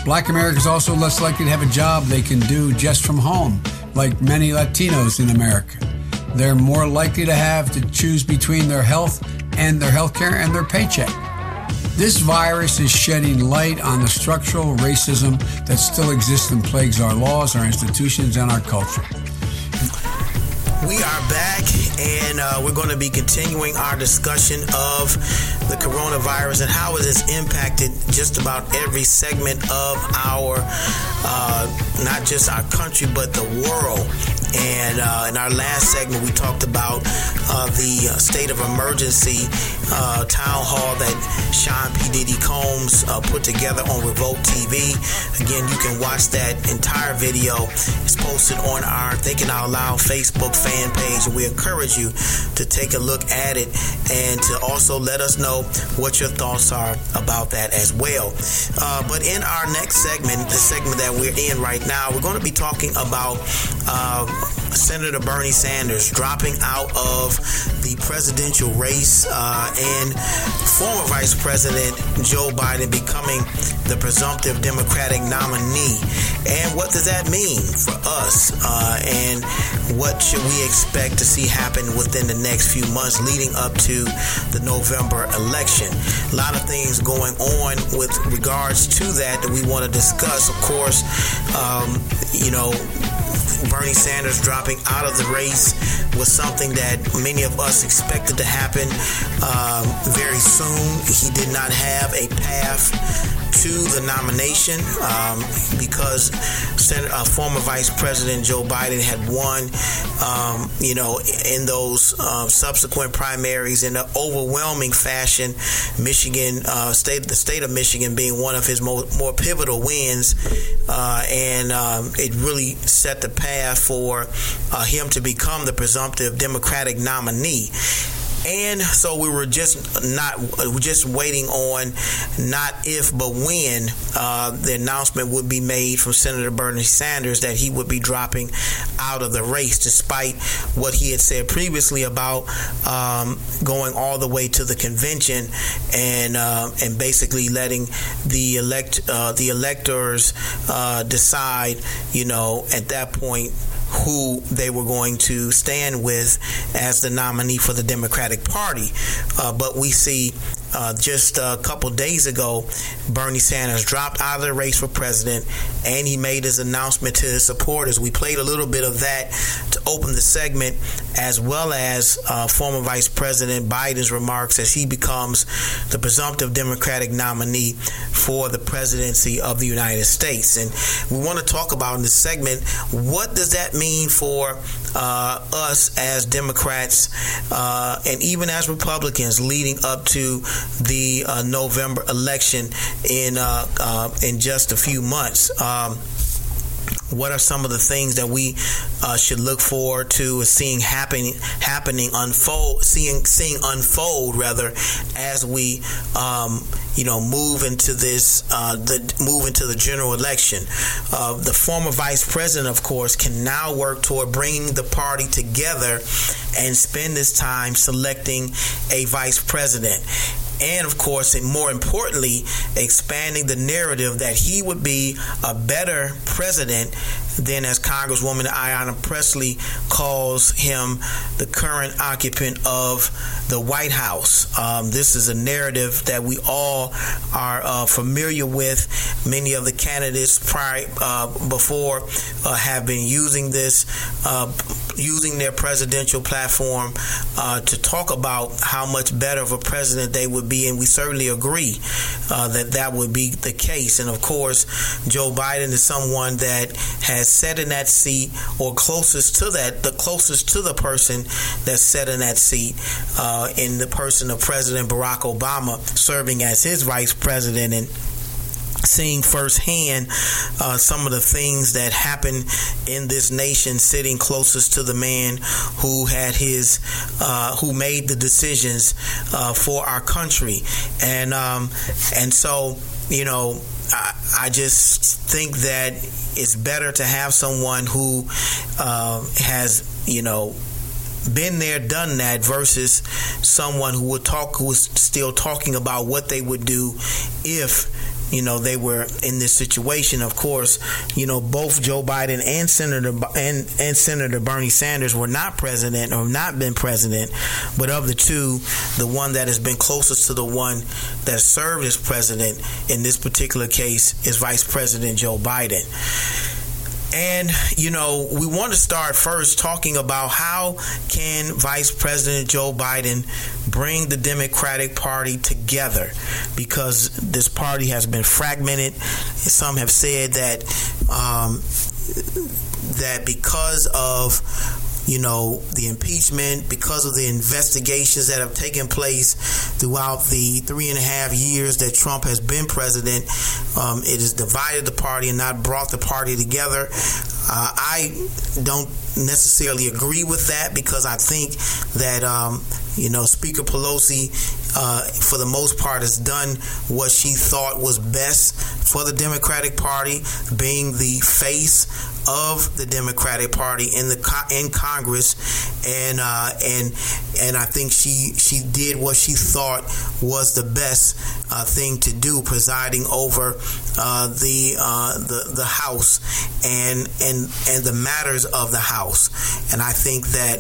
Black Americans also less likely to have a job they can do just from home, like many Latinos in America. They're more likely to have to choose between their health and their health care and their paycheck. This virus is shedding light on the structural racism that still exists and plagues our laws, our institutions, and our culture. We are back, and uh, we're going to be continuing our discussion of the coronavirus and how it has impacted just about every segment of our, uh, not just our country, but the world. And uh, in our last segment, we talked about uh, the state of emergency uh, town hall that Sean P. Diddy Combs uh, put together on Revolt TV. Again, you can watch that entire video. It's posted on our Thinking Out Loud Facebook fan page, and we encourage you to take a look at it and to also let us know what your thoughts are about that as well. Uh, but in our next segment, the segment that we're in right now, we're going to be talking about Senator Bernie Sanders dropping out of the presidential race uh, and former Vice President Joe Biden becoming the presumptive Democratic nominee. And what does that mean for us? Uh, and what should we expect to see happen within the next few months leading up to the November election? A lot of things going on with regards to that that we want to discuss. Of course, um, you know, Bernie Sanders dropping out of the race was something that many of us expected to happen um, very soon. He did not have a path to the nomination um, because Senator, uh, former Vice President Joe Biden had won, um, you know, in those uh, subsequent primaries in an overwhelming fashion. Michigan uh, state, the state of Michigan, being one of his more, more pivotal wins, uh, and um, it really set the path for uh, him to become the presumptive Democratic nominee and so we were just not just waiting on not if but when uh, the announcement would be made from Senator Bernie Sanders that he would be dropping out of the race, despite what he had said previously about um, going all the way to the convention and uh, and basically letting the elect uh, the electors uh, decide, you know, at that point who they were going to stand with as the nominee for the Democratic Party. Uh, but we see uh, just a couple days ago, Bernie Sanders dropped out of the race for president, and he made his announcement to his supporters. We played a little bit of that to open the segment, as well as uh, former Vice President Biden's remarks as he becomes the presumptive Democratic nominee for the presidency of the United States. And we want to talk about in this segment what does that mean for uh, us as Democrats uh, and even as Republicans leading up to the uh, November election in uh, uh, in just a few months. Um, what are some of the things that we uh, should look forward to seeing happening happening unfold seeing seeing unfold rather as we um, you know move into this uh, the move into the general election uh, the former vice president of course can now work toward bringing the party together and spend this time selecting a vice president and of course, and more importantly, expanding the narrative that he would be a better president than, as Congresswoman Ayanna Pressley calls him, the current occupant of the White House. Um, this is a narrative that we all are uh, familiar with. Many of the candidates prior uh, before uh, have been using this, uh, using their presidential platform uh, to talk about how much better of a president they would be, and we certainly agree uh, that that would be the case. And of course, Joe Biden is someone that has sat in that seat or closest to that, the closest to the person that sat in that seat uh, in the person of President Barack Obama serving as his vice president and seeing firsthand uh, some of the things that happened in this nation sitting closest to the man who had his uh, who made the decisions uh, for our country. And um, and so you know I, I, just think that it's better to have someone who uh, has you know been there, done that, versus someone who would talk, who was still talking about what they would do if you know they were in this situation. Of course, you know both Joe Biden and Senator and and Senator Bernie Sanders were not president or not been president, but of the two, the one that has been closest to the one that served as president in this particular case is Vice President Joe Biden. And you know, we want to start first talking about how can Vice President Joe Biden bring the Democratic Party together because this party has been fragmented. Some have said that um, that because of you know, the impeachment, because of the investigations that have taken place throughout the three and a half years that Trump has been president, um, it has divided the party and not brought the party together. Uh, I don't necessarily agree with that because I think that um, you know Speaker Pelosi, uh, for the most part, has done what she thought was best for the Democratic Party, being the face of the Democratic Party in the in Congress, and uh, and and I think she she did what she thought was the best uh, thing to do, presiding over uh, the uh, the the House and and and the matters of the House, and I think that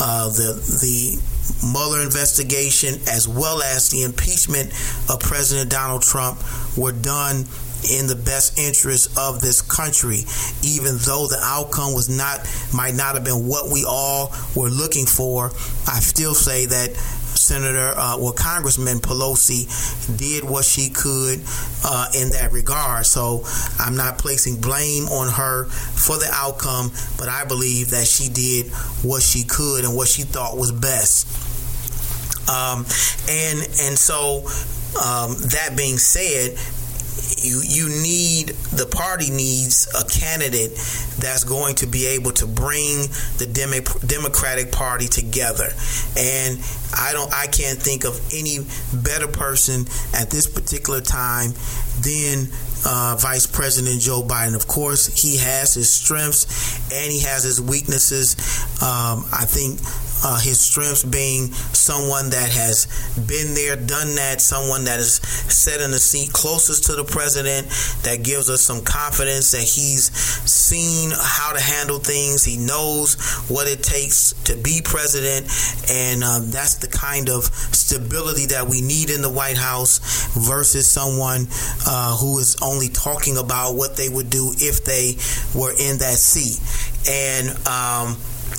uh, the the Mueller investigation as well as the impeachment of President Donald Trump were done in the best interest of this country, even though the outcome was not might not have been what we all were looking for. I still say that Senator, uh, well, Congressman Pelosi did what she could uh, in that regard. So I'm not placing blame on her for the outcome, but I believe that she did what she could and what she thought was best. Um, and and so um, that being said, you you need the party needs a candidate that's going to be able to bring the Demo- Democratic Party together. And I don't I can't think of any better person at this particular time than uh, Vice President Joe Biden. Of course, he has his strengths and he has his weaknesses. Um, I think uh, his strengths being someone that has been there, done that, someone that is set in the seat closest to the president, that gives us some confidence that he's seen how to handle things, he knows what it takes to be president, and um, that's the kind of stability that we need in the White House versus someone uh, who is only talking about what they would do if they were in that seat. And um,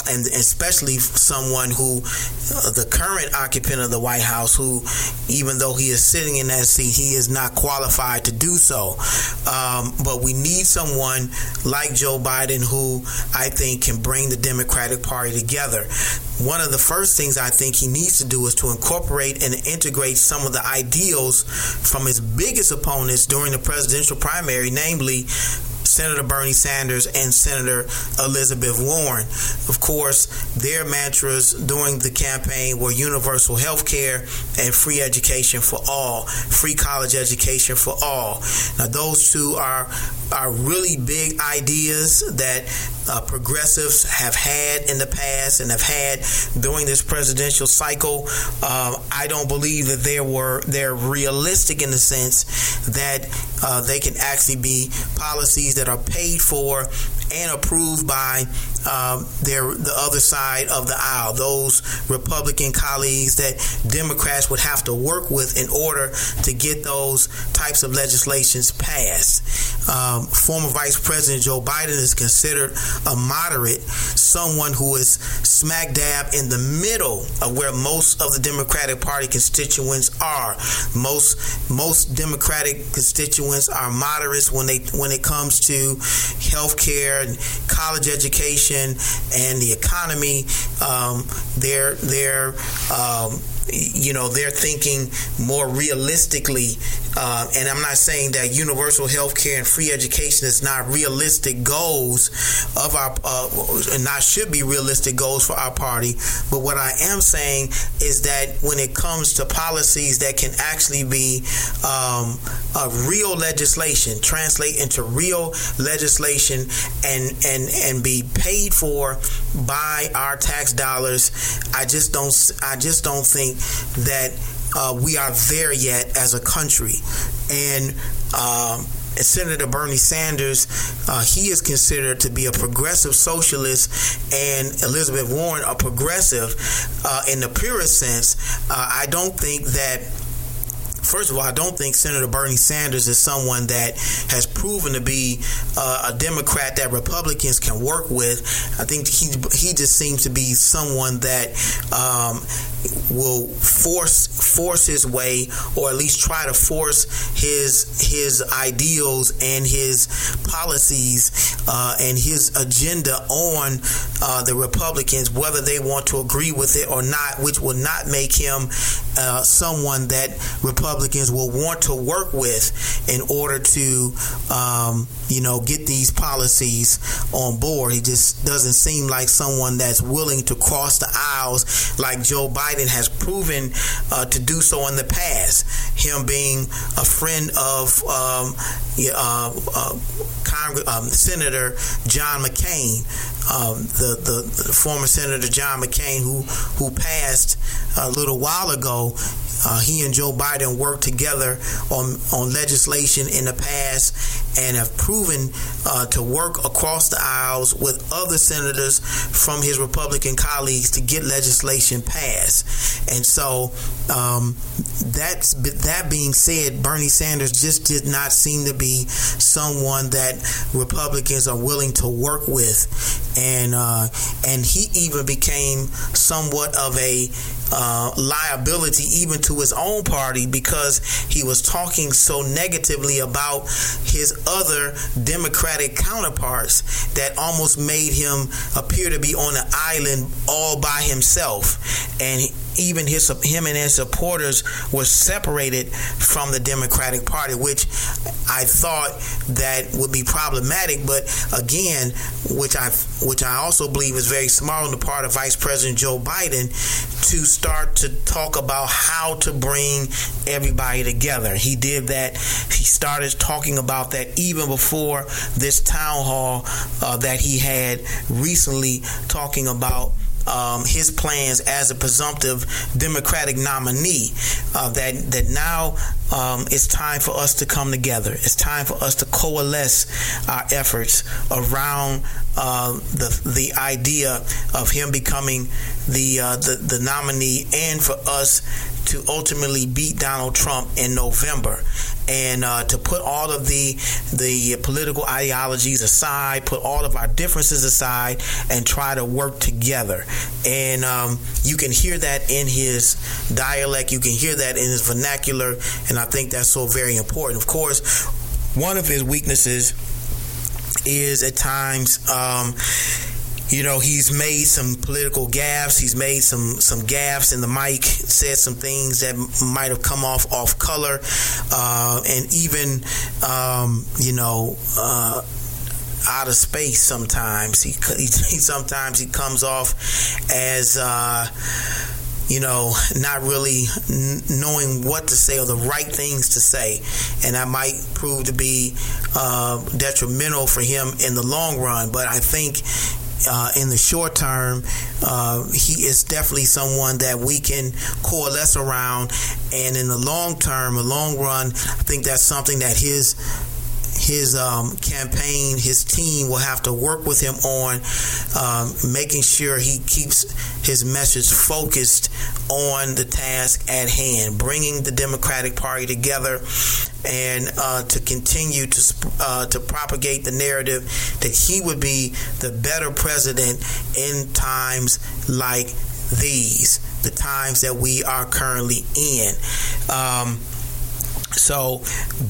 and especially someone who, uh, the current occupant of the White House, who, even though he is sitting in that seat, he is not qualified to do so. Um, but we need someone like Joe Biden who I think can bring the Democratic Party together. One of the first things I think he needs to do is to incorporate and integrate some of the ideals from his biggest opponents during the presidential primary, namely Senator Bernie Sanders and Senator Elizabeth Warren. Of course, their mantras during the campaign were universal health care and free education for all, free college education for all. Now, those two are are really big ideas that uh, progressives have had in the past and have had during this presidential cycle. Uh, I don't believe that they were they're realistic in the sense that uh, they can actually be policies that are paid for and approved by um, their the other side of the aisle, those Republican colleagues that Democrats would have to work with in order to get those types of legislations passed. Um, former Vice President Joe Biden is considered a moderate, someone who is smack dab in the middle of where most of the Democratic Party constituents are. Most most Democratic constituents are moderates when they when it comes to health care and college education and the economy. Um, they're they're um, you know they're thinking more realistically uh, and i'm not saying that universal health care and free education is not realistic goals of our uh, and not should be realistic goals for our party but what i am saying is that when it comes to policies that can actually be um, real legislation translate into real legislation and and and be paid for by our tax dollars i just don't i just don't think that uh, we are there yet as a country. And um, Senator Bernie Sanders, uh, he is considered to be a progressive socialist, and Elizabeth Warren a progressive uh, in the purest sense. Uh, I don't think that first of all, I don't think Senator Bernie Sanders is someone that has proven to be uh, a Democrat that Republicans can work with. I think he he just seems to be someone that um, will force force his way, or at least try to force his his ideals and his policies uh, and his agenda on uh, the Republicans, whether they want to agree with it or not, which will not make him uh, someone that Republicans will want to work with in order to, um, you know, get these policies on board. He just doesn't seem like someone that's willing to cross the aisles like Joe Biden has proven uh, to do so in the past. Him being a friend of um, uh, uh, um, Senator John McCain, um, the, the, the former Senator John McCain, who who passed a little while ago. Uh, he and Joe Biden worked together on on legislation in the past and have proven uh, to work across the aisles with other senators from his Republican colleagues to get legislation passed. And so, um, that's that being said, Bernie Sanders just did not seem to be someone that Republicans are willing to work with, and uh, and he even became somewhat of a uh, liability even to his own party because he was talking so negatively about his other Democratic counterparts that almost made him appear to be on an island all by himself. And even his him and his supporters were separated from the Democratic Party, which I thought that would be problematic. But again, which I which I also believe is very smart on the part of Vice President Joe Biden to start to talk about how to bring everybody together. He did that. He started talking about that even before this town hall uh, that he had recently, talking about um, his plans as a presumptive Democratic nominee. Uh, that that now um, it's time for us to come together. It's time for us to coalesce our efforts around uh, the the idea of him becoming the, uh, the the nominee, and for us to ultimately beat Donald Trump in November and uh, to put all of the the political ideologies aside, put all of our differences aside, and try to work together. And um, you can hear that in his dialect, you can hear that in his vernacular, and I think that's so very important. Of course, one of his weaknesses is at times. Um, you know he's made some political gaffes he's made some some gaffes in the mic said some things that might have come off off color uh, and even um, you know uh, out of space sometimes he, he, sometimes he comes off as uh, you know, not really n- knowing what to say or the right things to say. And that might prove to be uh, detrimental for him in the long run. But I think uh, in the short term, uh, he is definitely someone that we can coalesce around. And in the long term, a long run, I think that's something that his his um, campaign, his team will have to work with him on um, making sure he keeps his message focused on the task at hand, bringing the Democratic Party together, and uh, to continue to uh, to propagate the narrative that he would be the better president in times like these, the times that we are currently in. Um, so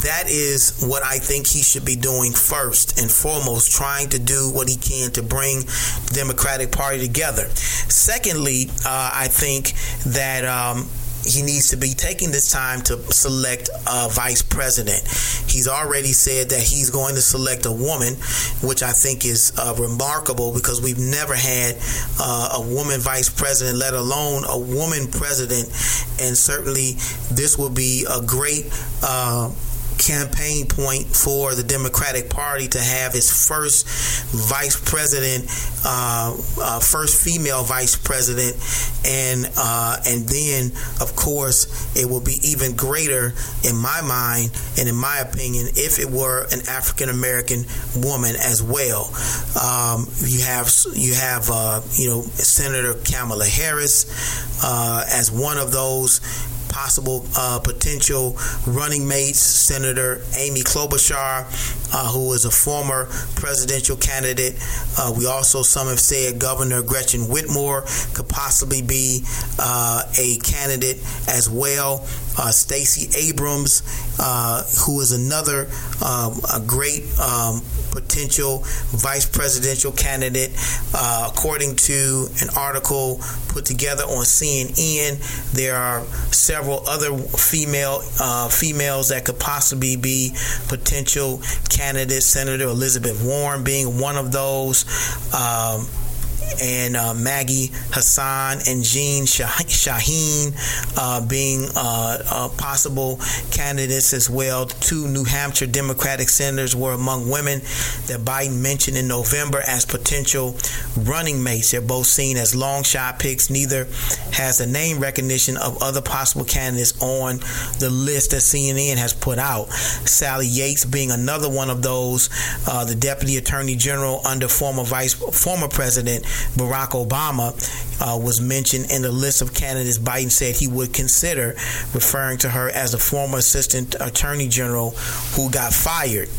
that is what I think he should be doing first and foremost, trying to do what he can to bring the Democratic Party together. Secondly, uh, I think that. Um, he needs to be taking this time to select a vice president. He's already said that he's going to select a woman, which I think is uh, remarkable because we've never had uh, a woman vice president, let alone a woman president. And certainly, this will be a great. Uh, campaign point for the Democratic Party to have its first vice president, uh, uh, first female vice president, and uh, and then of course it will be even greater in my mind and in my opinion if it were an African American woman as well. Um, you have you have uh, you know Senator Kamala Harris uh, as one of those possible uh, potential running mates, Senator Amy Klobuchar, uh, who is a former presidential candidate. Uh, we also, some have said Governor Gretchen Whitmer could possibly be uh, a candidate as well. Uh, Stacey Abrams, uh, who is another um, a great um, potential vice presidential candidate. Uh, according to an article put together on CNN, there are several other female uh, females that could possibly be potential candidates. Senator Elizabeth Warren being one of those. Um, and uh, Maggie Hassan and Jeanne Shaheen uh, being uh, uh, possible candidates as well. Two New Hampshire Democratic senators were among women that Biden mentioned in November as potential running mates. They're both seen as long shot picks. Neither has the name recognition of other possible candidates on the list that CNN has put out. Sally Yates being another one of those, uh, the Deputy Attorney General under former Vice former President Barack Obama uh, was mentioned in the list of candidates Biden said he would consider, referring to her as a former Assistant Attorney General who got fired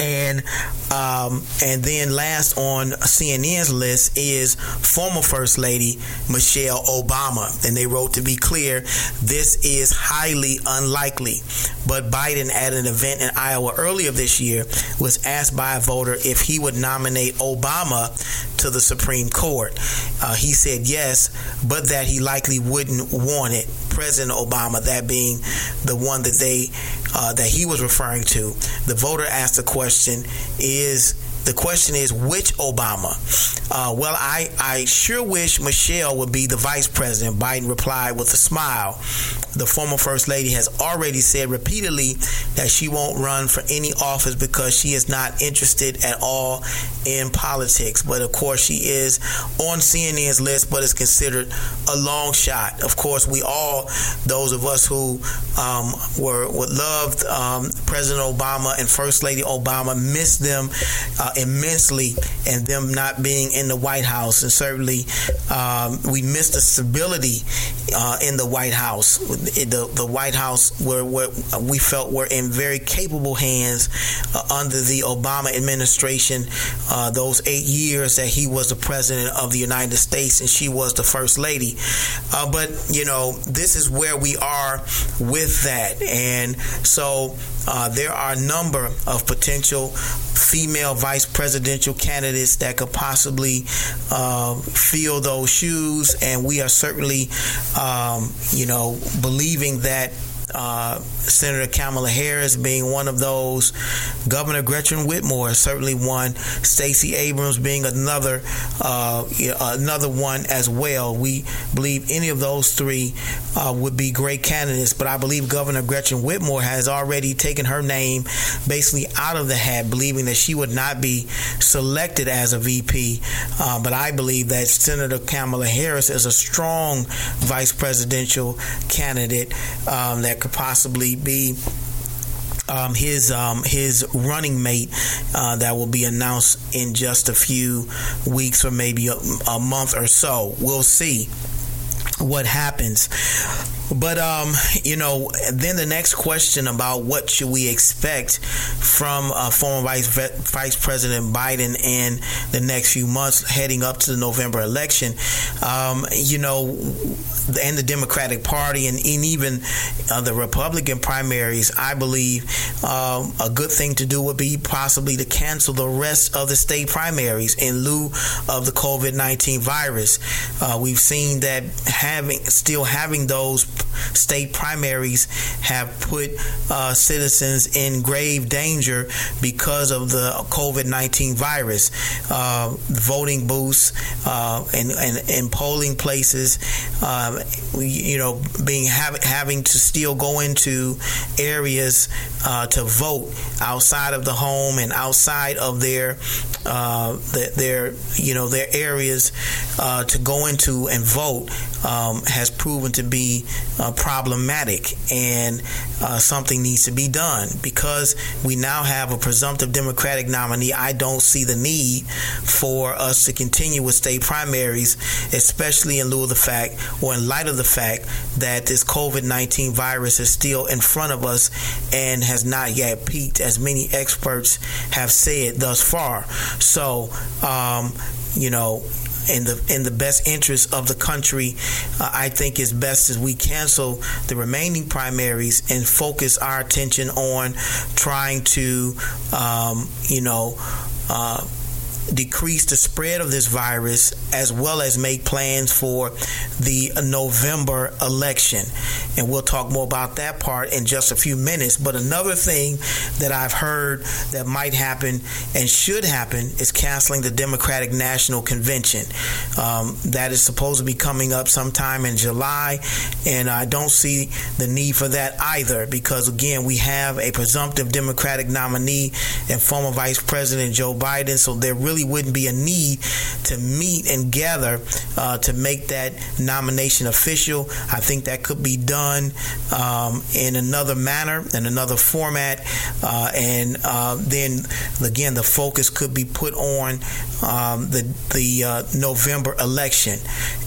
and um, and then last on CNN's list is former First Lady Michelle Obama, and they wrote to be clear, this is highly unlikely. But Biden, at an event in Iowa earlier this year, was asked by a voter if he would nominate Obama to the Supreme Court. Uh, he said yes, but that he likely wouldn't want it. President Obama, that being the one that they uh, that he was referring to. The voter asked the question: Is the question is which Obama? Uh, well, I, I sure wish Michelle would be the vice president. Biden replied with a smile. The former first lady has already said repeatedly that she won't run for any office because she is not interested at all in politics. But of course, she is on CNN's list, but is considered a long shot. Of course, we all, those of us who um, were, loved um, President Obama and First Lady Obama, miss them uh, immensely, and them not being in the White House. And certainly, um, we missed the stability uh, in the White House. The, the White House, where, where we felt were in very capable hands uh, under the Obama administration. Uh, those eight years that he was the president of the United States and she was the first lady. Uh, but you know, this is where we are with that, and so uh, there are a number of potential female vice presidential candidates that could possibly uh, fill those shoes, and we are certainly, um, you know, believing that uh, Senator Kamala Harris being one of those, Governor Gretchen Whitmer is certainly one, Stacey Abrams being another, uh, another one as well. We believe any of those three uh, would be great candidates, but I believe Governor Gretchen Whitmer has already taken her name basically out of the hat, believing that she would not be selected as a VP. Uh, but I believe that Senator Kamala Harris is a strong vice presidential candidate um, that could possibly be um, his um, his running mate uh, that will be announced in just a few weeks or maybe a, a month or so. We'll see what happens. But um, you know, then the next question about what should we expect from uh, former Vice Vice President Biden in the next few months, heading up to the November election. Um, you know, and the Democratic Party and, and even uh, the Republican primaries, I believe um, a good thing to do would be possibly to cancel the rest of the state primaries in lieu of the COVID nineteen virus. Uh, we've seen that having still having those state primaries have put uh, citizens in grave danger because of the COVID 19 virus. Uh, voting booths uh, and, and, and, polling places, um, you know, being have, having to still go into areas uh, to vote outside of the home and outside of their uh, their you know their areas uh, to go into and vote um, has proven to be uh, problematic, and uh, something needs to be done because we now have a presumptive Democratic nominee. I don't see the need for us to continue with state primaries, especially in lieu of the fact or in light of the fact that this COVID 19 virus is still in front of us and has not yet peaked, as many experts have said thus far. So, um, you know, in the in the best interest of the country, uh, I think it's best as we cancel the remaining primaries and focus our attention on trying to, um, you know. Uh, decrease the spread of this virus as well as make plans for the November election. And we'll talk more about that part in just a few minutes. But another thing that I've heard that might happen and should happen is canceling the Democratic National Convention. Um, that is supposed to be coming up sometime in July. And I don't see the need for that either because, again, we have a presumptive Democratic nominee and former Vice President Joe Biden. So there really really wouldn't be a need to meet and gather uh, to make that nomination official. I think that could be done um, in another manner, in another format, uh, and uh, then again the focus could be put on um, the the uh, November election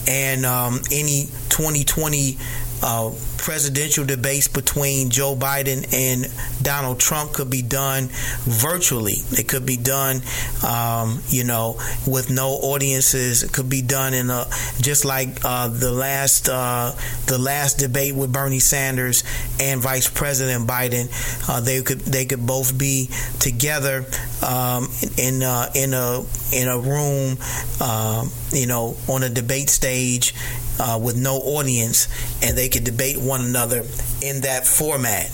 and um, any 2020 uh, presidential debates between Joe Biden and Donald Trump could be done virtually. It could be done, um, you know, with no audiences. It could be done in a just like uh, the last uh, the last debate with Bernie Sanders and Vice President Biden. Uh, they could they could both be together um, in uh, in a in a room, um, you know, on a debate stage uh, with no audience, and they could debate one another in that format.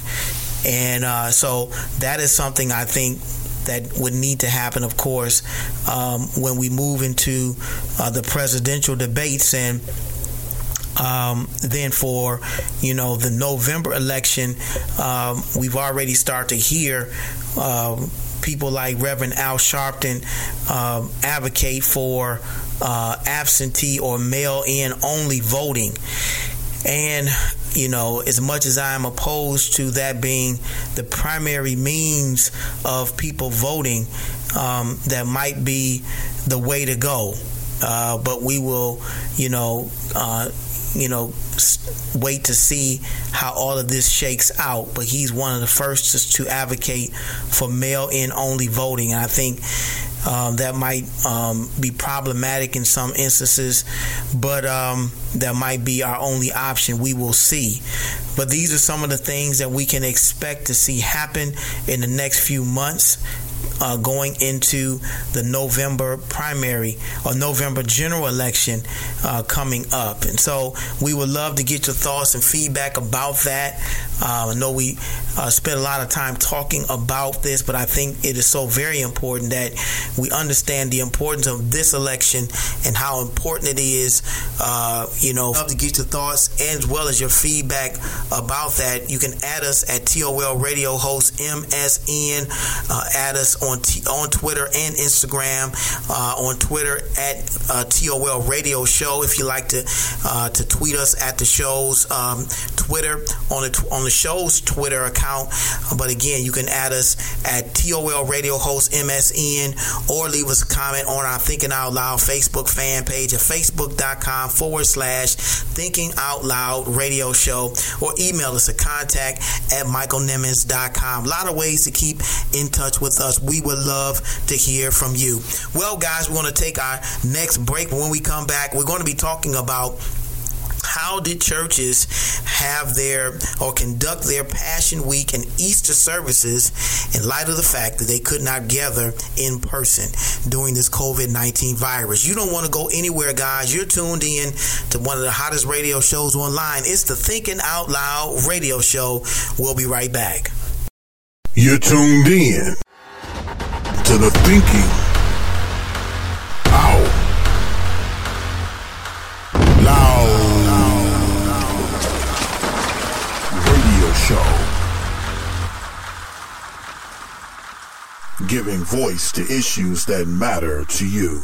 And uh, so that is something I think that would need to happen, of course, um, when we move into uh, the presidential debates and. Um, then for you know the November election, um, we've already started to hear um, people like Reverend Al Sharpton um, advocate for uh, absentee or mail-in only voting, and you know, as much as I am opposed to that being the primary means of people voting, um, that might be the way to go. Uh, but we will, you know, uh, you know, wait to see how all of this shakes out. But he's one of the first to advocate for mail-in only voting, and I think um, that might um, be problematic in some instances, but um, that might be our only option. We will see. But these are some of the things that we can expect to see happen in the next few months uh, going into the November primary or November general election uh, coming up. And so we would love to get your thoughts and feedback about that. Uh, I know we uh, spent a lot of time talking about this, but I think it is so very important that we understand the importance of this election and how important it is. Uh, you know, to get your thoughts as well as your feedback about that. You can add us at TOL Radio Host MSN. Uh, add us on T- on Twitter and Instagram. Uh, on Twitter at uh, TOL Radio Show. If you like to uh, to tweet us at the show's um, Twitter on the on the show's Twitter account. But again, you can add us at TOL Radio Host MSN or leave us a comment on our Thinking Out Loud Facebook fan page at facebook.com forward slash Thinking Out Loud Radio Show or email us at contact at michaelnimmons.com. A lot of ways to keep in touch with us. We would love to hear from you. Well, guys, we're going to take our next break. When we come back, we're going to be talking about how did churches have their or conduct their Passion Week and Easter services in light of the fact that they could not gather in person during this COVID 19 virus? You don't want to go anywhere, guys. You're tuned in to one of the hottest radio shows online. It's the Thinking Out Loud radio show. We'll be right back. You're tuned in to the Thinking Out Loud radio show. Giving voice to issues that matter to you.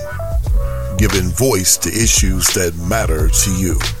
giving voice to issues that matter to you.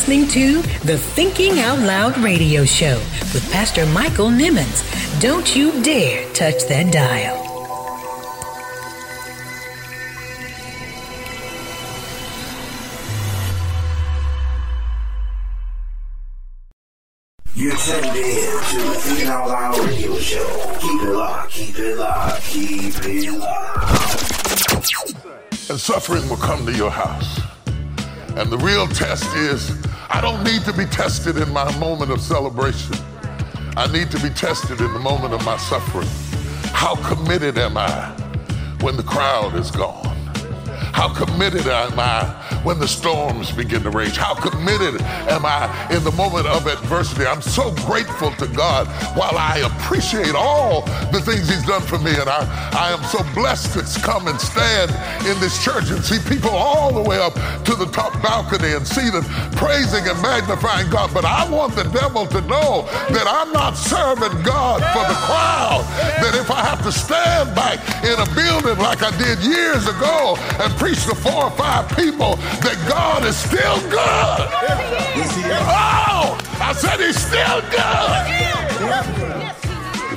Listening to the Thinking Out Loud radio show with Pastor Michael Nimmons. Don't you dare touch that dial. You're tuned in to the Thinking Out Loud radio show. Keep it locked, keep it locked, keep it locked. and suffering will come to your house. And the real test is I don't need to be tested in my moment of celebration. I need to be tested in the moment of my suffering. How committed am I when the crowd is gone? How committed am I when the storms begin to rage? How committed am I in the moment of adversity? I'm so grateful to God while I appreciate all the things He's done for me. And I, I am so blessed to come and stand in this church and see people all the way up to the top balcony and see them praising and magnifying God. But I want the devil to know that I'm not serving God for the crowd. That if I have to stand back in a building like I did years ago and preach to four or five people that God is still good. Oh, I said he's still good.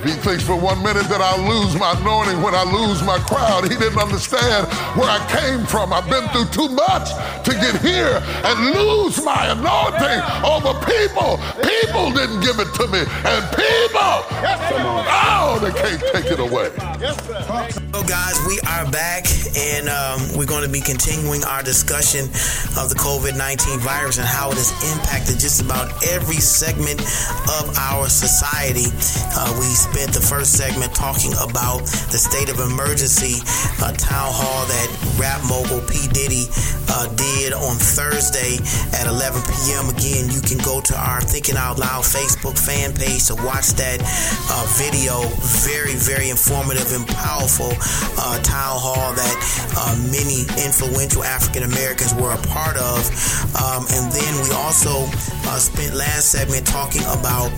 He thinks for one minute that I'll lose my anointing when I lose my crowd, he didn't understand where I came from. I've been through too much to get here and lose my anointing over people. People didn't give it to me, and people, oh, they can't take it away. So, guys, we are back, and um, we're going to be continuing our discussion of the COVID 19 virus and how it has impacted just about every segment of our society. Uh, we spent the first segment talking about the state of emergency uh, town hall that rap mogul P. Diddy uh, did on Thursday at 11 p.m. Again, you can go to our Thinking Out Loud Facebook fan page to watch that uh, video. Very, very informative and powerful uh, town hall that uh, many influential African Americans were a part of. Um, and then we also uh, spent last segment talking about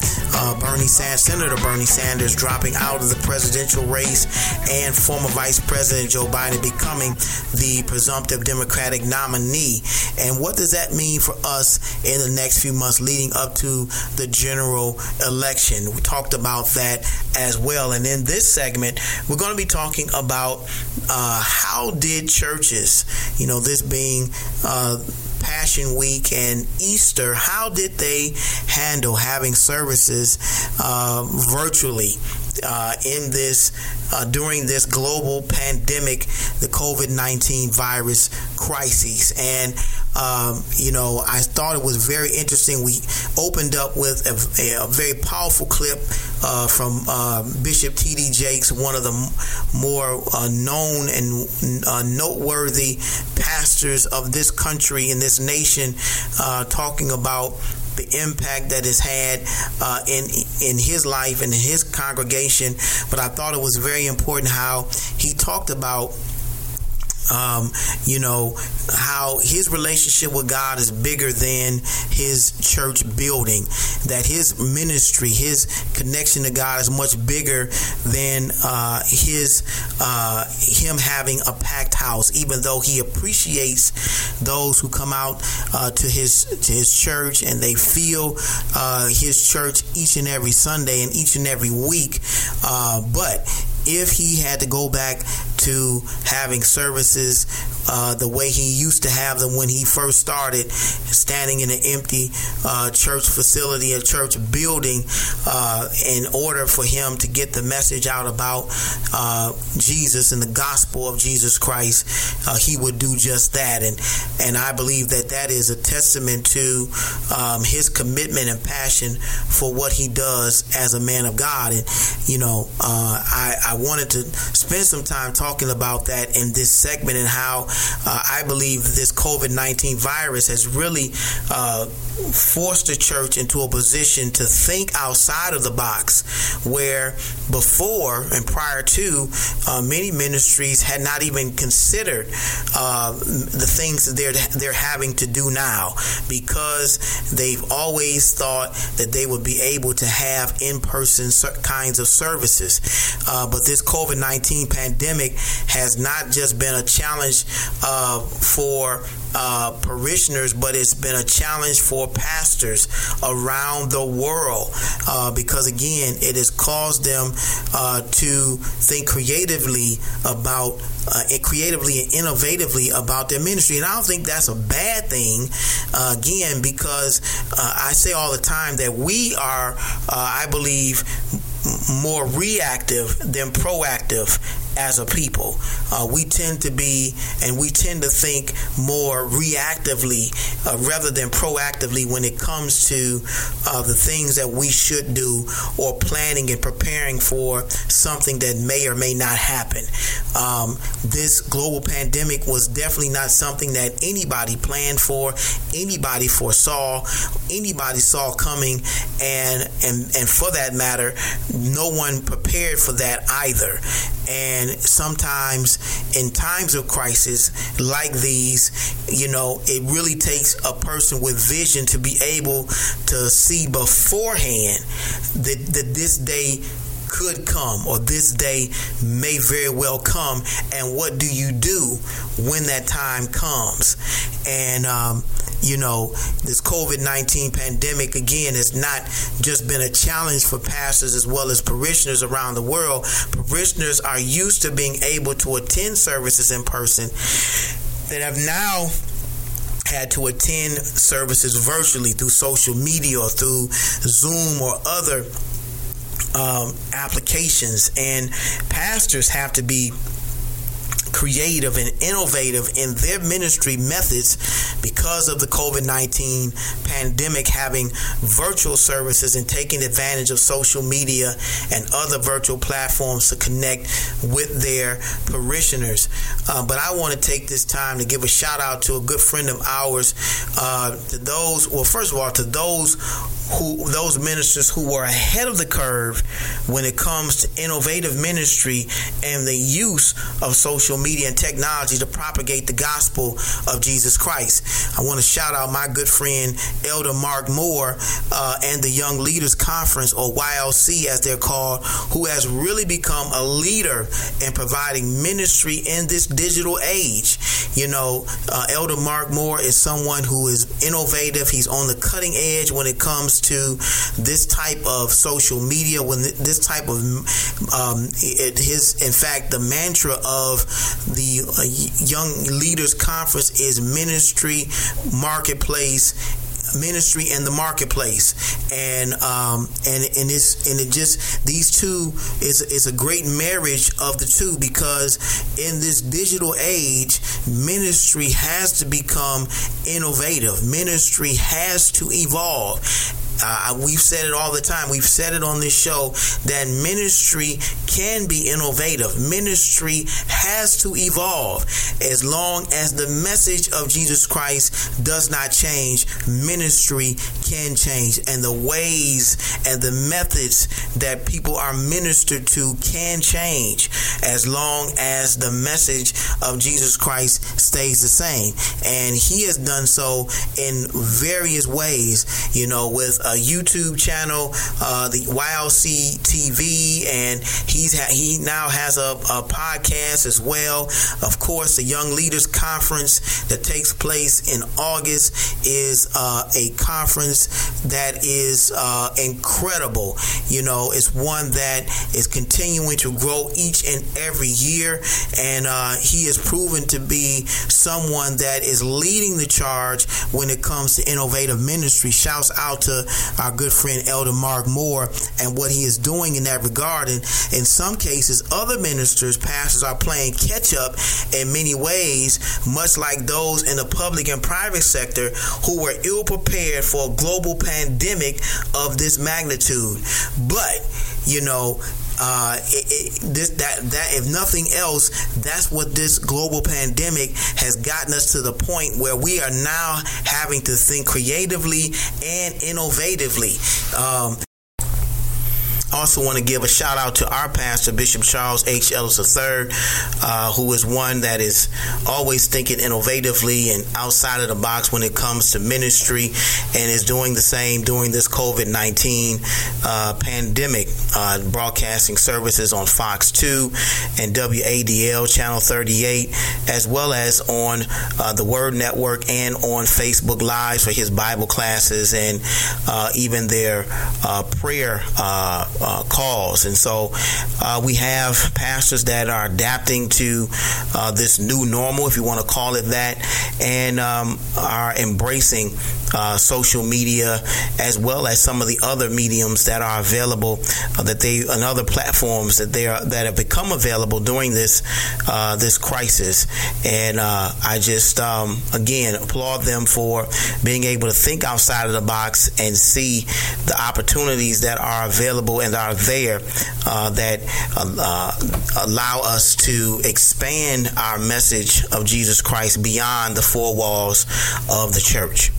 Bernie Sanders, Senator Bernie Sanders Dropping out of the presidential race and former Vice President Joe Biden becoming the presumptive Democratic nominee. And what does that mean for us in the next few months leading up to the general election? We talked about that as well. And in this segment, we're going to be talking about uh, how did churches, you know, this being uh, Passion Week and Easter, how did they handle having services uh, virtually uh, in this uh, during this global pandemic, the COVID nineteen virus crisis, and um, you know I thought it was very interesting. We opened up with a, a very powerful clip uh, from uh, Bishop T.D. Jakes, one of the m- more uh, known and uh, noteworthy pastors of this country and this nation, talking about the impact that it's had uh, in in his life and in his congregation. But I thought it was very important how he talked about um, you know, how his relationship with God is bigger than his church building, that his ministry, his connection to God is much bigger than uh, his uh, him having a packed house, even though he appreciates those who come out uh, to his to his church and they feel uh, his church each and every Sunday and each and every week. Uh, but if he had to go back to having services uh, the way he used to have them when he first started, standing in an empty uh, church facility, a church building, uh, in order for him to get the message out about uh, Jesus and the gospel of Jesus Christ, uh, he would do just that. And and I believe that that is a testament to um, his commitment and passion for what he does as a man of God. And you know, uh, I, I wanted to spend some time talking about that in this segment and how uh, I believe this COVID 19 virus has really uh, forced the church into a position to think outside of the box where before and prior to uh, many ministries had not even considered uh, the things that they're they're having to do now because they've always thought that they would be able to have in-person kinds of services. Uh, this COVID-19 pandemic has not just been a challenge uh, for uh, parishioners, but it's been a challenge for pastors around the world uh, because, again, it has caused them uh, to think creatively about uh, creatively and innovatively about their ministry. And I don't think that's a bad thing, uh, again, because uh, I say all the time that we are, I believe, more reactive than proactive as a people. Uh, we tend to be and we tend to think more reactively uh, rather than proactively when it comes to uh, the things that we should do or planning and preparing for something that may or may not happen. Um, this global pandemic was definitely not something that anybody planned for, anybody foresaw, anybody saw coming, and and and for that matter, no one prepared for that either. And sometimes in times of crisis like these, you know, it really takes a person with vision to be able to see beforehand that, that this day could come or this day may very well come. And what do you do when that time comes? And um, you know this covid-19 pandemic again has not just been a challenge for pastors as well as parishioners around the world. Parishioners are used to being able to attend services in person that have now had to attend services virtually through social media or through Zoom or other um, applications, and pastors have to be creative and innovative in their ministry methods because of the COVID 19 pandemic, having virtual services and taking advantage of social media and other virtual platforms to connect with their parishioners. Uh, but I want to take this time to give a shout out to a good friend of ours, uh, to those, well, first of all, to those who those ministers who were ahead of the curve when it comes to innovative ministry and the use of social media and technology to propagate the gospel of Jesus Christ. I want to shout out my good friend Elder Mark Moore uh, and the Young Leaders Conference, or YLC as they're called, who has really become a leader in providing ministry in this digital age. You know, uh, Elder Mark Moore is someone who is innovative. He's on the cutting edge when it comes to this type of social media. When this type of um, his, in fact, the mantra of the uh, Young Leaders Conference is ministry, marketplace, ministry and the marketplace. And um and and it's and it just these two is is a great marriage of the two because in this digital age ministry has to become innovative. Ministry has to evolve uh, we've said it all the time. We've said it on this show that ministry can be innovative. Ministry has to evolve as long as the message of Jesus Christ does not change. Ministry can change, and the ways and the methods that people are ministered to can change as long as the message of Jesus Christ stays the same. And He has done so in various ways, you know, with a YouTube channel, uh, the YLC TV, and he's ha- he now has a, a, podcast as well. Of course, the Young Leaders Conference that takes place in August is uh, a conference that is uh, incredible. You know, it's one that is continuing to grow each and every year, and uh, he is proven to be someone that is leading the charge when it comes to innovative ministry. Shouts out to our good friend Elder Mark Moore and what he is doing in that regard. And in some cases, other ministers, pastors are playing catch up in many ways, much like those in the public and private sector who were ill prepared for a global pandemic of this magnitude. But, you know, uh, it, it, that that if nothing else, that's what this global pandemic has gotten us to the point where we are now having to think creatively and innovatively. Um, also want to give a shout out to our pastor, Bishop Charles H. Ellis III, uh, who is one that is always thinking innovatively and outside of the box when it comes to ministry and is doing the same during this COVID 19 uh, pandemic, uh, broadcasting services on Fox 2 and WADL Channel 38, as well as on uh, the Word Network and on Facebook Live for his Bible classes and uh, even their uh, prayer uh, calls. And so uh, we have pastors that are adapting to uh, this new normal, if you want to call it that, and um, are embracing uh, social media, as well as some of the other mediums that are available, uh, that they and other platforms that they are that have become available during this uh, this crisis. And uh, I just um, again applaud them for being able to think outside of the box and see the opportunities that are available and are there uh, that allow us to expand our message of Jesus Christ beyond the four walls of the church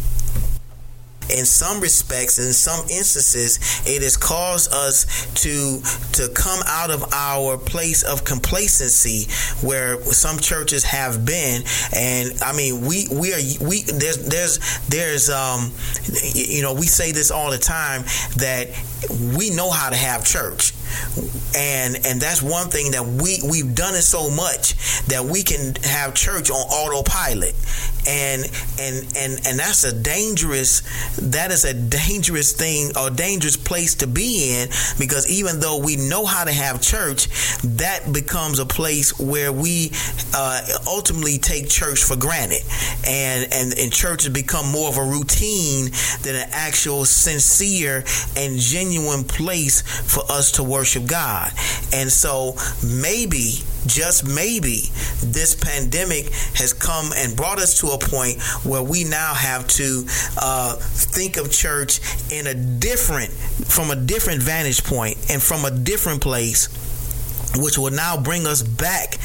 in some respects, in some instances, it has caused us to to come out of our place of complacency where some churches have been. And I mean, we we are we there's there's there's um you know we say this all the time that we know how to have church and and that's one thing that we we've done it so much that we can have church on autopilot. And and and and that's a dangerous that is a dangerous thing or dangerous place to be in because even though we know how to have church that becomes a place where we uh, ultimately take church for granted. And and and church has become more of a routine than an actual sincere and genuine place for us to worship God. And so maybe just maybe this pandemic has come and brought us to a point where we now have to uh, think of church in a different, from a different vantage point and from a different place, which will now bring us back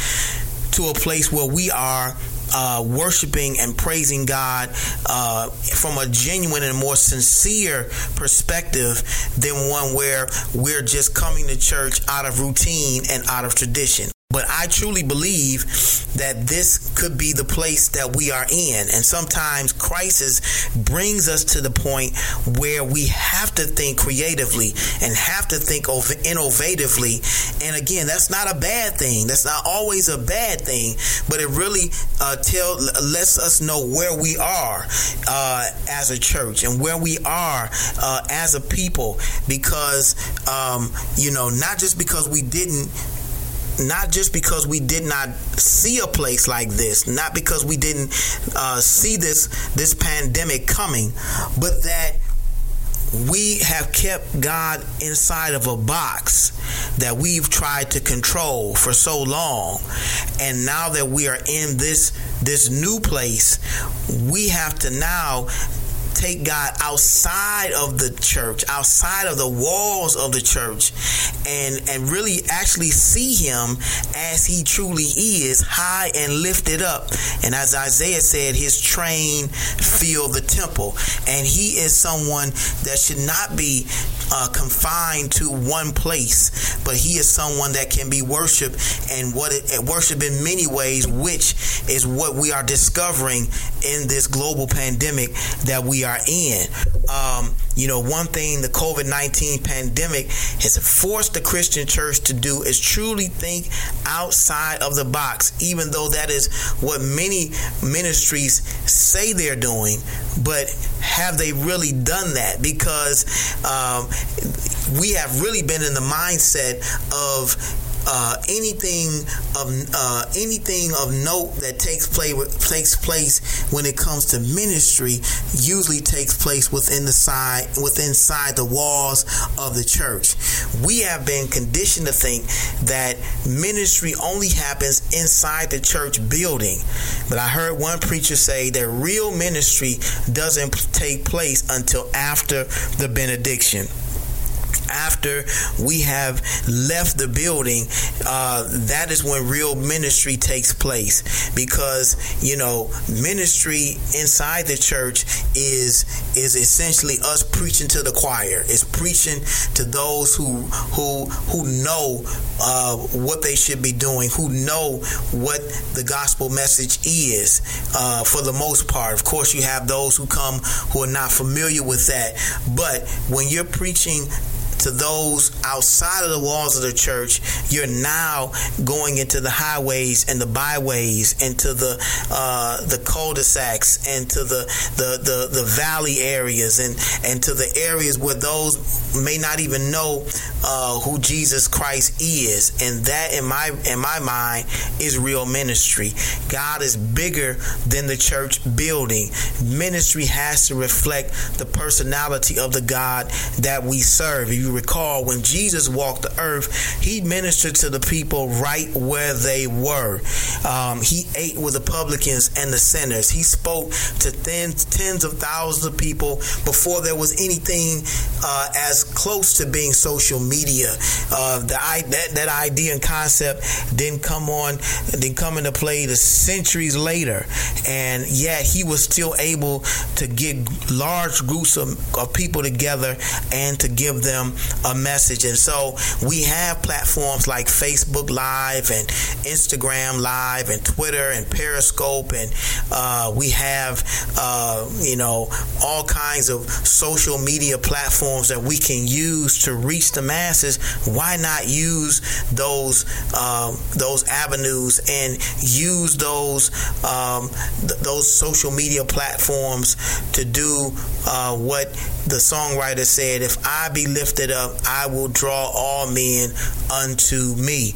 to a place where we are uh, worshiping and praising God uh, from a genuine and more sincere perspective than one where we're just coming to church out of routine and out of tradition. But I truly believe that this could be the place that we are in. And sometimes crisis brings us to the point where we have to think creatively and have to think innovatively. And again, that's not a bad thing. That's not always a bad thing, but it really uh, tell lets us know where we are uh, as a church and where we are uh, as a people. Because um, you know, not just because we didn't not just because we did not see a place like this, not because we didn't uh, see this this pandemic coming, but that we have kept God inside of a box that we've tried to control for so long. And now that we are in this this new place, we have to now take God outside of the church, outside of the walls of the church, and and really actually see Him as He truly is, high and lifted up. And as Isaiah said, His train fill the temple, and He is someone that should not be uh, confined to one place, but He is someone that can be worshipped and what it in many ways, which is what we are discovering in this global pandemic that we are in. Um, you know, one thing the COVID 19 pandemic has forced the Christian church to do is truly think outside of the box, even though that is what many ministries say they're doing. But have they really done that? Because um, we have really been in the mindset of uh, anything of uh, anything of note that takes place takes place when it comes to ministry usually takes place within the side within inside the walls of the church. We have been conditioned to think that ministry only happens inside the church building. But I heard one preacher say that real ministry doesn't take place until after the benediction after we have left the building, uh, that is when real ministry takes place. Because you know, ministry inside the church is is essentially us preaching to the choir. It's preaching to those who who who know uh, what they should be doing, who know what the gospel message is. Uh, for the most part, of course, you have those who come who are not familiar with that. But when you're preaching to those outside of the walls of the church, you're now going into the highways and the byways, into the uh, the cul-de-sacs, and to the, the the the valley areas, and and to the areas where those may not even know uh, who Jesus Christ is, and that in my in my mind is real ministry. God is bigger than the church building. Ministry has to reflect the personality of the God that we serve. If you recall, when Jesus walked the earth, he ministered to the people right where they were. Um, he ate with the publicans and the sinners. He spoke to tens, tens of thousands of people before there was anything uh, as close to being social media. Uh, the, that, that idea and concept didn't come on, didn't come into play the centuries later. And yet he was still able to get large groups of, of people together and to give them a message. And so we have platforms like Facebook Live and Instagram Live and Twitter and Periscope, and uh, we have uh, you know all kinds of social media platforms that we can use to reach the masses. Why not use those um, those avenues and use those um, th- those social media platforms to do uh, what the songwriter said? If I be lifted up, I will draw all men unto me.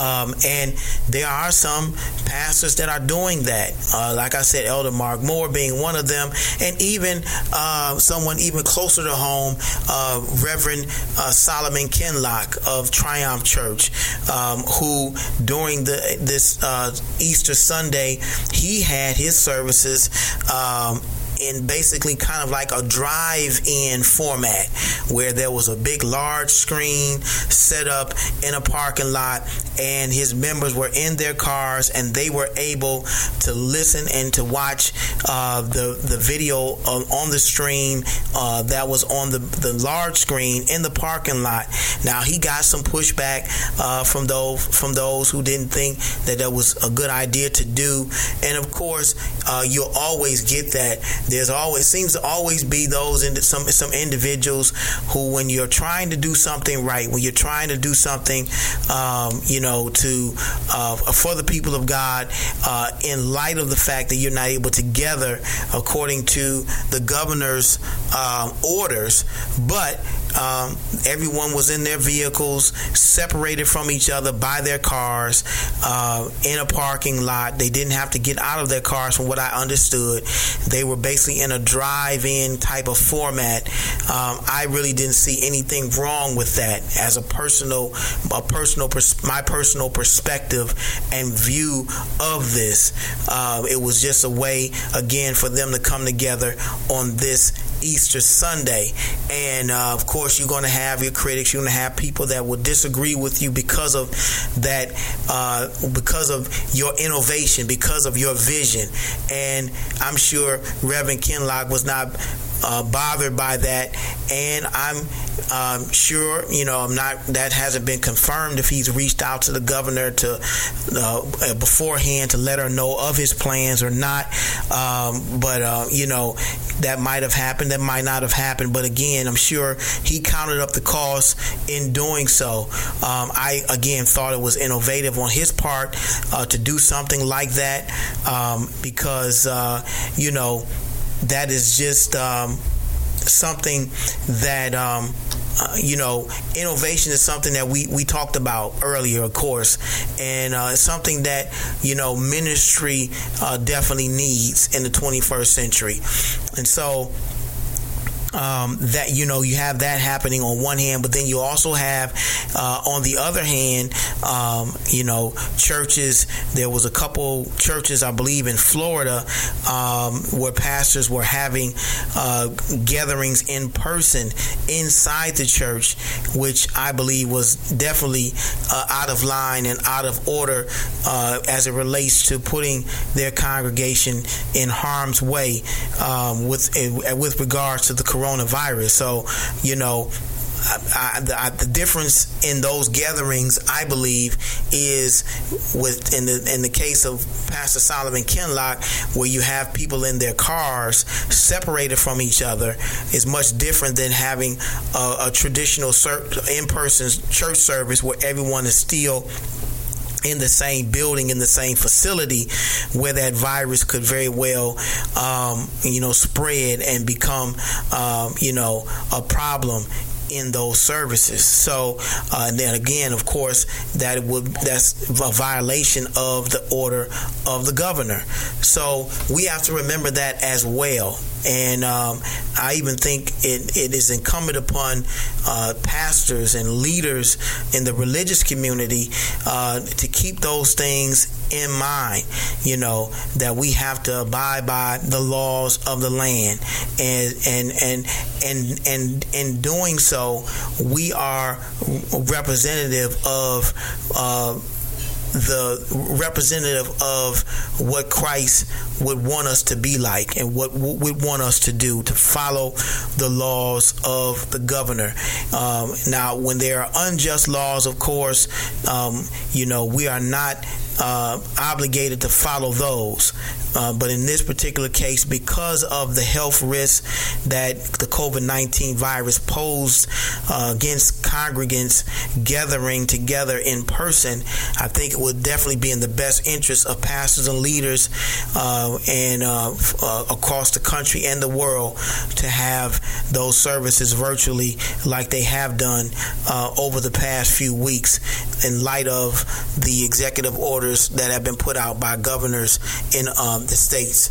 Um, and there are some pastors that are doing that. Uh, like I said, Elder Mark Moore being one of them, and even uh, someone even closer to home, uh, Reverend uh, Solomon Kinloch of Triumph Church, um, who during the this uh, Easter Sunday he had his services. Um, in basically kind of like a drive-in format where there was a big large screen set up in a parking lot and his members were in their cars and they were able to listen and to watch uh, the the video on the stream uh, that was on the the large screen in the parking lot. Now he got some pushback uh, from those from those who didn't think that that was a good idea to do, and of course uh, you'll always get that. There's always seems to always be those in some some individuals who, when you're trying to do something right, when you're trying to do something, um, you know, to uh, for the people of God, uh, in light of the fact that you're not able to gather according to the governor's um, orders, but um, everyone was in their vehicles, separated from each other by their cars uh, in a parking lot. They didn't have to get out of their cars, from what I understood. They were basically in a drive-in type of format. Um, I really didn't see anything wrong with that as a personal, a personal, my personal perspective and view of this. Uh, it was just a way, again, for them to come together on this Easter Sunday. And uh, of course, you're going to have your critics. You're going to have people that will disagree with you because of that, uh, because of your innovation, because of your vision. And I'm sure Reverend Kinloch was not uh, bothered by that, and I'm um, sure you know I'm not. That hasn't been confirmed if he's reached out to the governor to uh, beforehand to let her know of his plans or not. Um, but uh, you know that might have happened. That might not have happened. But again, I'm sure he counted up the cost in doing so. Um, I again thought it was innovative on his part uh, to do something like that um, because uh, you know that is just um, something that um, uh, you know innovation is something that we we talked about earlier of course and uh, it's something that you know ministry uh, definitely needs in the 21st century. And so um, that you know you have that happening on one hand, but then you also have uh, on the other hand, um, you know, churches. There was a couple churches, I believe, in Florida um, where pastors were having uh, gatherings in person inside the church, which I believe was definitely uh, out of line and out of order uh, as it relates to putting their congregation in harm's way um, with with regards to the coronavirus. So, you know, I, the, I, the, difference in those gatherings, I believe, is with in the in the case of Pastor Solomon Kinloch, where you have people in their cars separated from each other, is much different than having a, a traditional in-person church service where everyone is still in the same building, in the same facility, where that virus could very well, um, you know, spread and become, um, you know, a problem in those services. So uh, then again, of course, that would that's a violation of the order of the governor. So we have to remember that as well. And um, I even think it, it is incumbent upon uh, pastors and leaders in the religious community uh, to keep those things in mind, you know, that we have to abide by the laws of the land. And and and and and in doing so, we are representative of uh, the representative of what Christ would want us to be like and what would want us to do to follow the laws of the governor. Um, now, when there are unjust laws, of course, um, you know, we are not uh, obligated to follow those. Uh, but in this particular case, because of the health risks that the COVID 19 virus posed uh, against congregants gathering together in person, I think it would definitely be in the best interest of pastors and leaders uh, and uh, uh, across the country and the world to have those services virtually like they have done over the past few weeks in light of the executive orders that have been put out by governors in um, the states.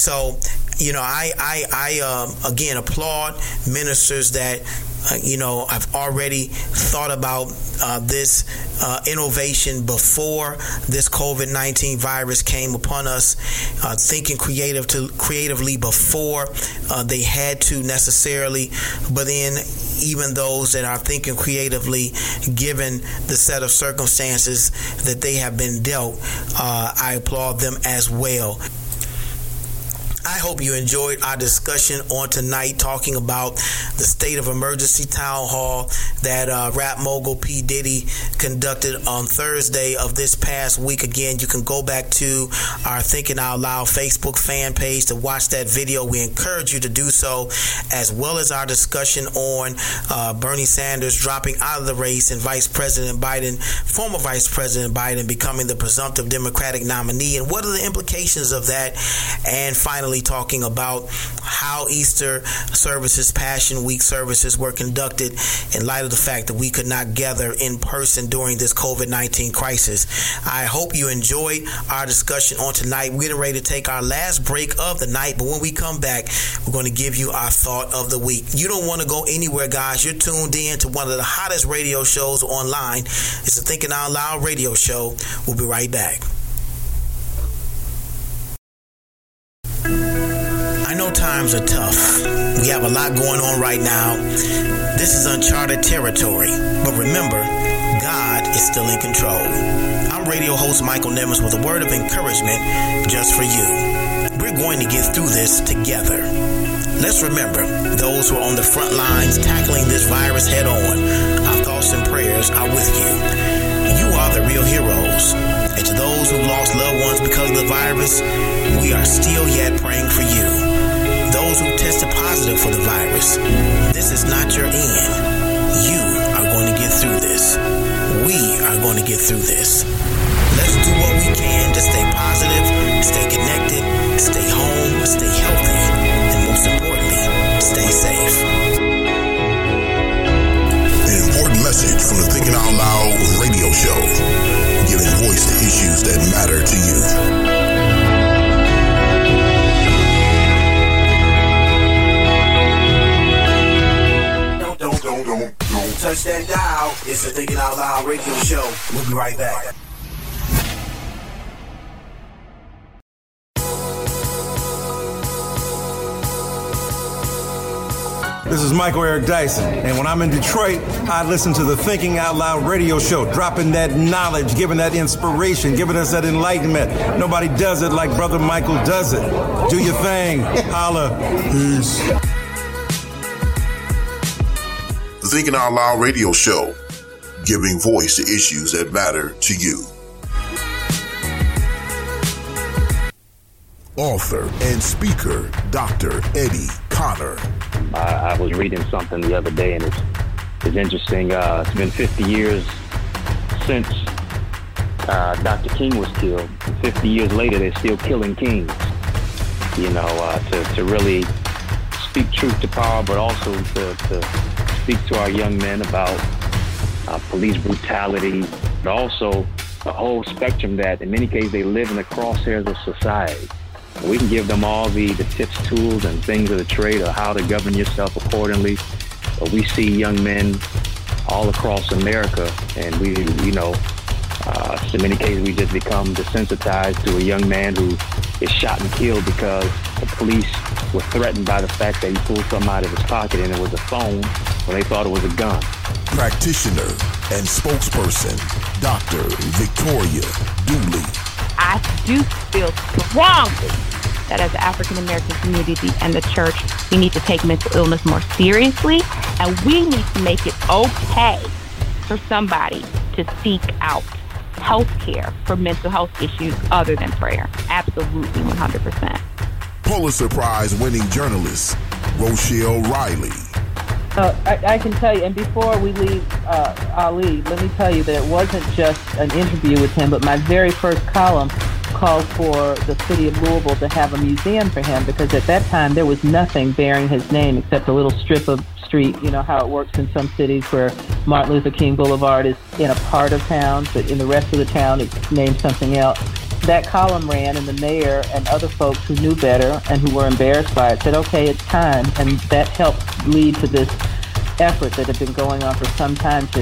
So, you know, I I, I um, again applaud ministers that uh, you know, I've already thought about uh, this uh, innovation before this COVID nineteen virus came upon us. Uh, thinking creative to creatively before uh, they had to necessarily, but then even those that are thinking creatively, given the set of circumstances that they have been dealt, uh, I applaud them as well. I hope you enjoyed our discussion on tonight talking about the state of emergency town hall that uh, rap mogul P. Diddy conducted on Thursday of this past week. Again, you can go back to our Thinking Out Loud Facebook fan page to watch that video. We encourage you to do so, as well as our discussion on uh, Bernie Sanders dropping out of the race and Vice President Biden, former Vice President Biden, becoming the presumptive Democratic nominee, and what are the implications of that. And finally, talking about how Easter services, Passion Week services were conducted in light of the fact that we could not gather in person during this COVID 19 crisis. I hope you enjoyed our discussion on tonight. We're ready to take our last break of the night, but when we come back, we're going to give you our thought of the week. You don't want to go anywhere, guys. You're tuned in to one of the hottest radio shows online. It's the Thinking Out Loud radio show. We'll be right back. I know times are tough. We have a lot going on right now. This is uncharted territory. But remember, God is still in control. I'm radio host Michael Nimmons with a word of encouragement just for you. We're going to get through this together. Let's remember those who are on the front lines tackling this virus head on. Our thoughts and prayers are with you. You are the real heroes. And to those who've lost loved ones because of the virus, we are still yet praying for you. Those who tested positive for the virus, this is not your end. You are going to get through this. We are going to get through this. Let's do what we can to stay positive, stay connected, stay home, stay healthy, and most importantly, stay safe. An important message from the Thinking Out Loud radio show giving voice to issues that matter to you. Touch that dial. It's the Thinking Out Loud radio show. We'll be right back. This is Michael Eric Dyson, and when I'm in Detroit, I listen to the Thinking Out Loud radio show, dropping that knowledge, giving that inspiration, giving us that enlightenment. Nobody does it like Brother Michael does it. Do your thing. Holla. Peace. Thinking Out Loud radio show, giving voice to issues that matter to you. Author and speaker, Dr. Eddie Connor. I, I was reading something the other day, and it's, it's interesting. Uh, it's been 50 years since uh, Dr. King was killed. 50 years later, they're still killing kings. You know, uh, to, to really speak truth to power, but also to, to speak to our young men about uh, police brutality, but also a whole spectrum that in many cases they live in the crosshairs of society. We can give them all the, the tips, tools, and things of the trade of how to govern yourself accordingly. But we see young men all across America, and we, you know, uh, in many cases we just become desensitized to a young man who is shot and killed because the police were threatened by the fact that he pulled something out of his pocket and it was a phone when they thought it was a gun. Practitioner and spokesperson, Dr. Victoria Dooley. I do feel strongly that as the African American community and the church, we need to take mental illness more seriously, and we need to make it okay for somebody to seek out health care for mental health issues other than prayer. Absolutely, 100%. Pulitzer Prize winning journalist, Rochelle Riley. I, I, can tell you, and before we leave uh, Ali, let me tell you that it wasn't just an interview with him, but my very first column called for the city of Louisville to have a museum for him because at that time there was nothing bearing his name except a little strip of street. You know how it works in some cities where Martin Luther King Boulevard is in a part of town, but in the rest of the town it's named something else. That column ran, and the mayor and other folks who knew better and who were embarrassed by it said, okay, it's time. And that helped lead to this effort that had been going on for some time to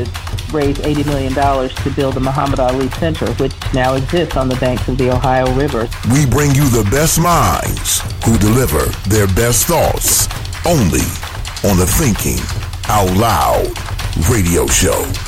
raise $80 million to build the Muhammad Ali Center, which now exists on the banks of the Ohio River. We bring you the best minds who deliver their best thoughts only on the Thinking Out Loud radio show.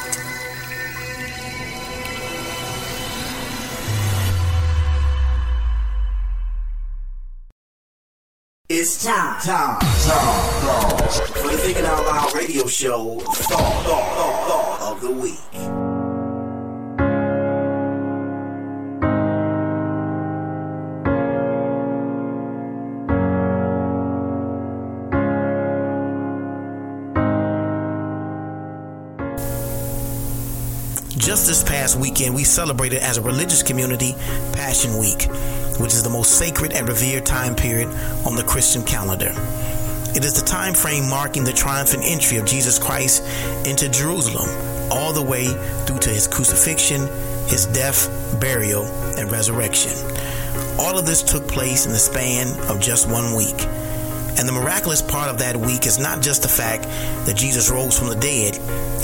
It's time, time, time, for the Thinking Out Loud radio show, Thought, thought, thought, thought of the Week. Just this past weekend, we celebrated as a religious community Passion Week which is the most sacred and revered time period on the Christian calendar. It is the time frame marking the triumphant entry of Jesus Christ into Jerusalem, all the way through to his crucifixion, his death, burial, and resurrection. All of this took place in the span of just one week. And the miraculous part of that week is not just the fact that Jesus rose from the dead,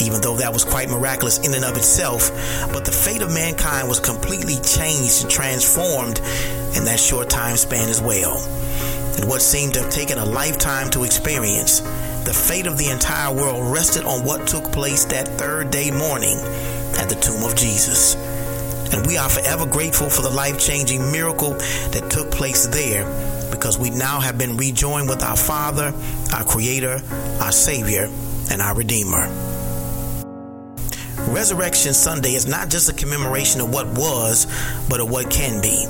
even though that was quite miraculous in and of itself, but the fate of mankind was completely changed and transformed in that short time span as well. And what seemed to have taken a lifetime to experience, the fate of the entire world rested on what took place that third day morning at the tomb of Jesus. And we are forever grateful for the life changing miracle that took place there because we now have been rejoined with our Father our Creator, our Savior, and our Redeemer. Resurrection Sunday is not just a commemoration of what was, but of what can be.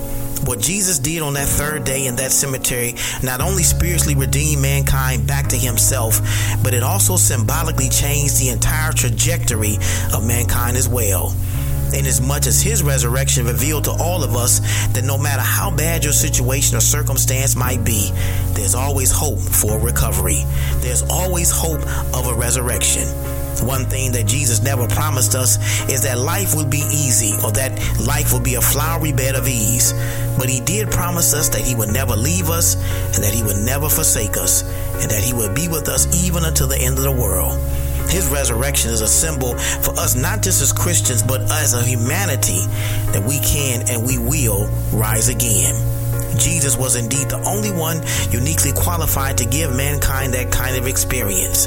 What Jesus did on that third day in that cemetery not only spiritually redeemed mankind back to himself, but it also symbolically changed the entire trajectory of mankind as well. Inasmuch as his resurrection revealed to all of us that no matter how bad your situation or circumstance might be, there's always hope for recovery. There's always hope of a resurrection. One thing that Jesus never promised us is that life would be easy or that life would be a flowery bed of ease. But he did promise us that he would never leave us and that he would never forsake us and that he would be with us even until the end of the world. His resurrection is a symbol for us, not just as Christians, but as a humanity, that we can and we will rise again. Jesus was indeed the only one uniquely qualified to give mankind that kind of experience.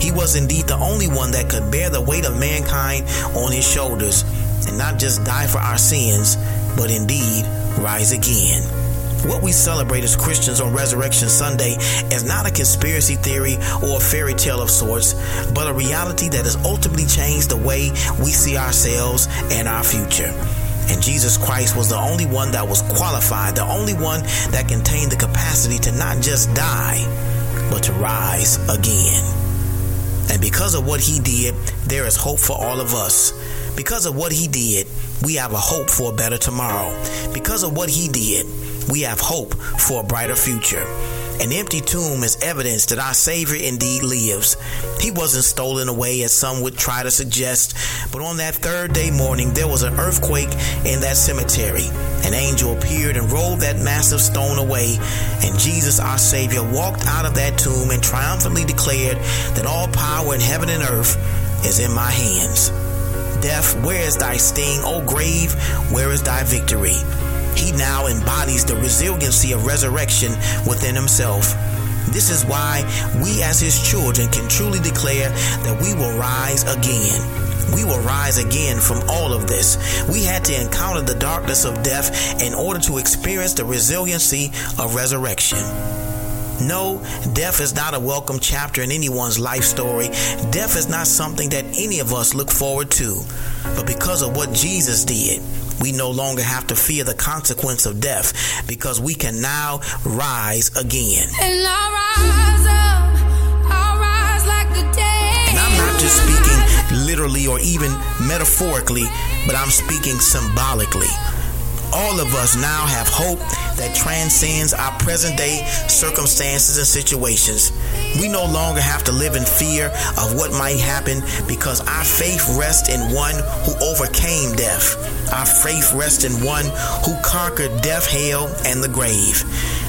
He was indeed the only one that could bear the weight of mankind on his shoulders and not just die for our sins, but indeed rise again. What we celebrate as Christians on Resurrection Sunday is not a conspiracy theory or a fairy tale of sorts, but a reality that has ultimately changed the way we see ourselves and our future. And Jesus Christ was the only one that was qualified, the only one that contained the capacity to not just die, but to rise again. And because of what he did, there is hope for all of us. Because of what he did, we have a hope for a better tomorrow. Because of what he did, we have hope for a brighter future. An empty tomb is evidence that our Savior indeed lives. He wasn't stolen away as some would try to suggest, but on that third day morning, there was an earthquake in that cemetery. An angel appeared and rolled that massive stone away, and Jesus, our Savior, walked out of that tomb and triumphantly declared that all power in heaven and earth is in my hands. Death, where is thy sting? O grave, where is thy victory? He now embodies the resiliency of resurrection within himself. This is why we, as his children, can truly declare that we will rise again. We will rise again from all of this. We had to encounter the darkness of death in order to experience the resiliency of resurrection. No, death is not a welcome chapter in anyone's life story. Death is not something that any of us look forward to. But because of what Jesus did, we no longer have to fear the consequence of death because we can now rise again. And I rise up, I rise like the day. And I'm not just speaking literally or even metaphorically, but I'm speaking symbolically. All of us now have hope that transcends our present day circumstances and situations. We no longer have to live in fear of what might happen because our faith rests in one who overcame death. Our faith rests in one who conquered death, hell, and the grave.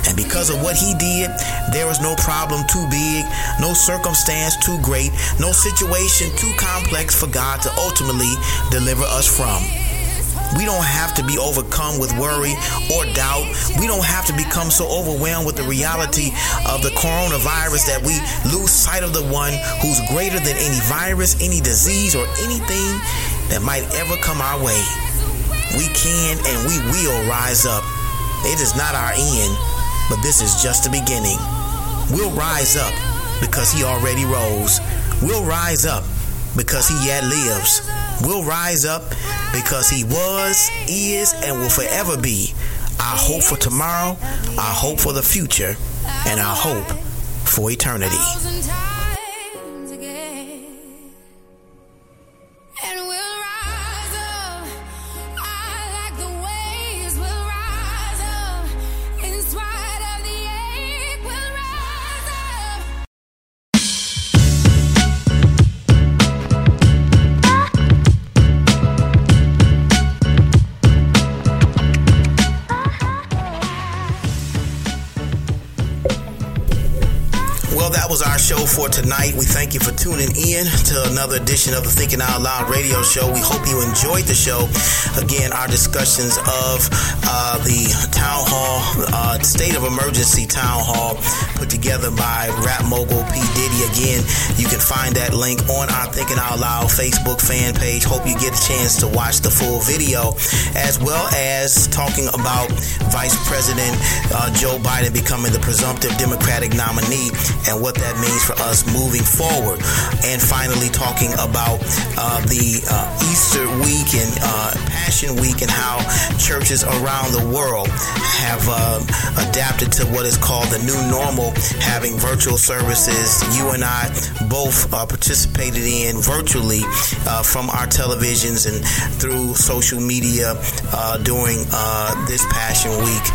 And because of what he did, there is no problem too big, no circumstance too great, no situation too complex for God to ultimately deliver us from. We don't have to be overcome with worry or doubt. We don't have to become so overwhelmed with the reality of the coronavirus that we lose sight of the one who's greater than any virus, any disease, or anything that might ever come our way. We can and we will rise up. It is not our end, but this is just the beginning. We'll rise up because he already rose. We'll rise up because he yet lives. We'll rise up because he was, is, and will forever be our hope for tomorrow, our hope for the future, and our hope for eternity. Show for tonight. We thank you for tuning in to another edition of the Thinking Out Loud radio show. We hope you enjoyed the show. Again, our discussions of uh, the town hall, uh, state of emergency town hall put together by rap mogul P. Diddy. Again, you can find that link on our Thinking Out Loud Facebook fan page. Hope you get a chance to watch the full video, as well as talking about Vice President uh, Joe Biden becoming the presumptive Democratic nominee and what what that means for us moving forward. And finally, talking about uh, the uh, Easter week and uh, Passion Week and how churches around the world have uh, adapted to what is called the new normal, having virtual services. You and I both uh, participated in virtually uh, from our televisions and through social media during this Passion Week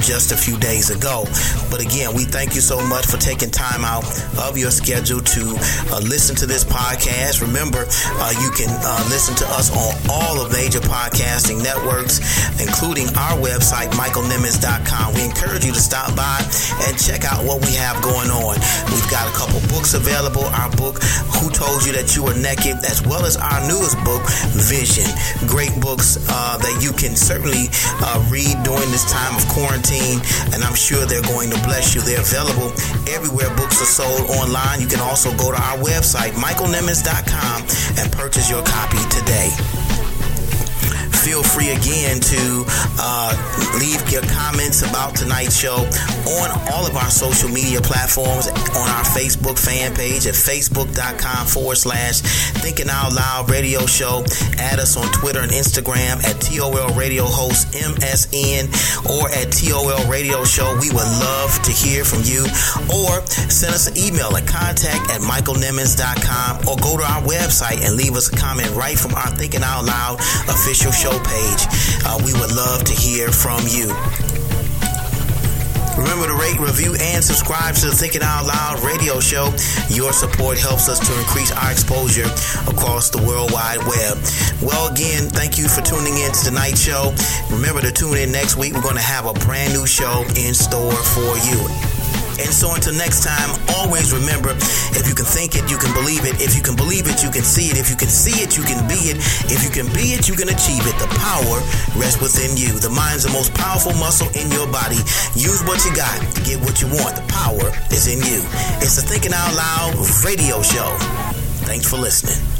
just a few days ago. But again, we thank you so much for taking time out of your schedule to uh, listen to this podcast. Remember, uh, you can uh, listen to us on all of major podcasting networks, including our website, michaelnimmons.com. We encourage you to stop by and check out what we have going on. We've got a couple books available. Our book, Who Told You That You Were Naked, as well as our newest book, Vision. Great books uh, that you can certainly uh, read during this time of quarantine, and I'm sure they're going to bless you. They're available everywhere books are sold online. You can also go to our website, michaelnimmons.com, and purchase your copy today feel free again to uh, leave your comments about tonight's show on all of our social media platforms on our Facebook fan page at facebook.com forward slash thinking out loud radio show. Add us on Twitter and Instagram at TOL Radio Host MSN or at TOL Radio Show. We would love to hear from you or send us an email at contact at michaelnimmons.com or go to our website and leave us a comment right from our Thinking Out Loud official show page. Uh, we would love to hear from you. Remember to rate, review, and subscribe to the Thinking Out Loud radio show. Your support helps us to increase our exposure across the World Wide Web. Well, again, thank you for tuning in to tonight's show. Remember to tune in next week. We're going to have a brand new show in store for you. And so until next time, always remember if you can think it, you can believe it. If you can believe it, you can see it. If you can see it, you can be it. If you can be it, you can achieve it. The power rests within you. The mind's the most powerful muscle in your body. Use what you got to get what you want. The power is in you. It's the Thinking Out Loud radio show. Thanks for listening.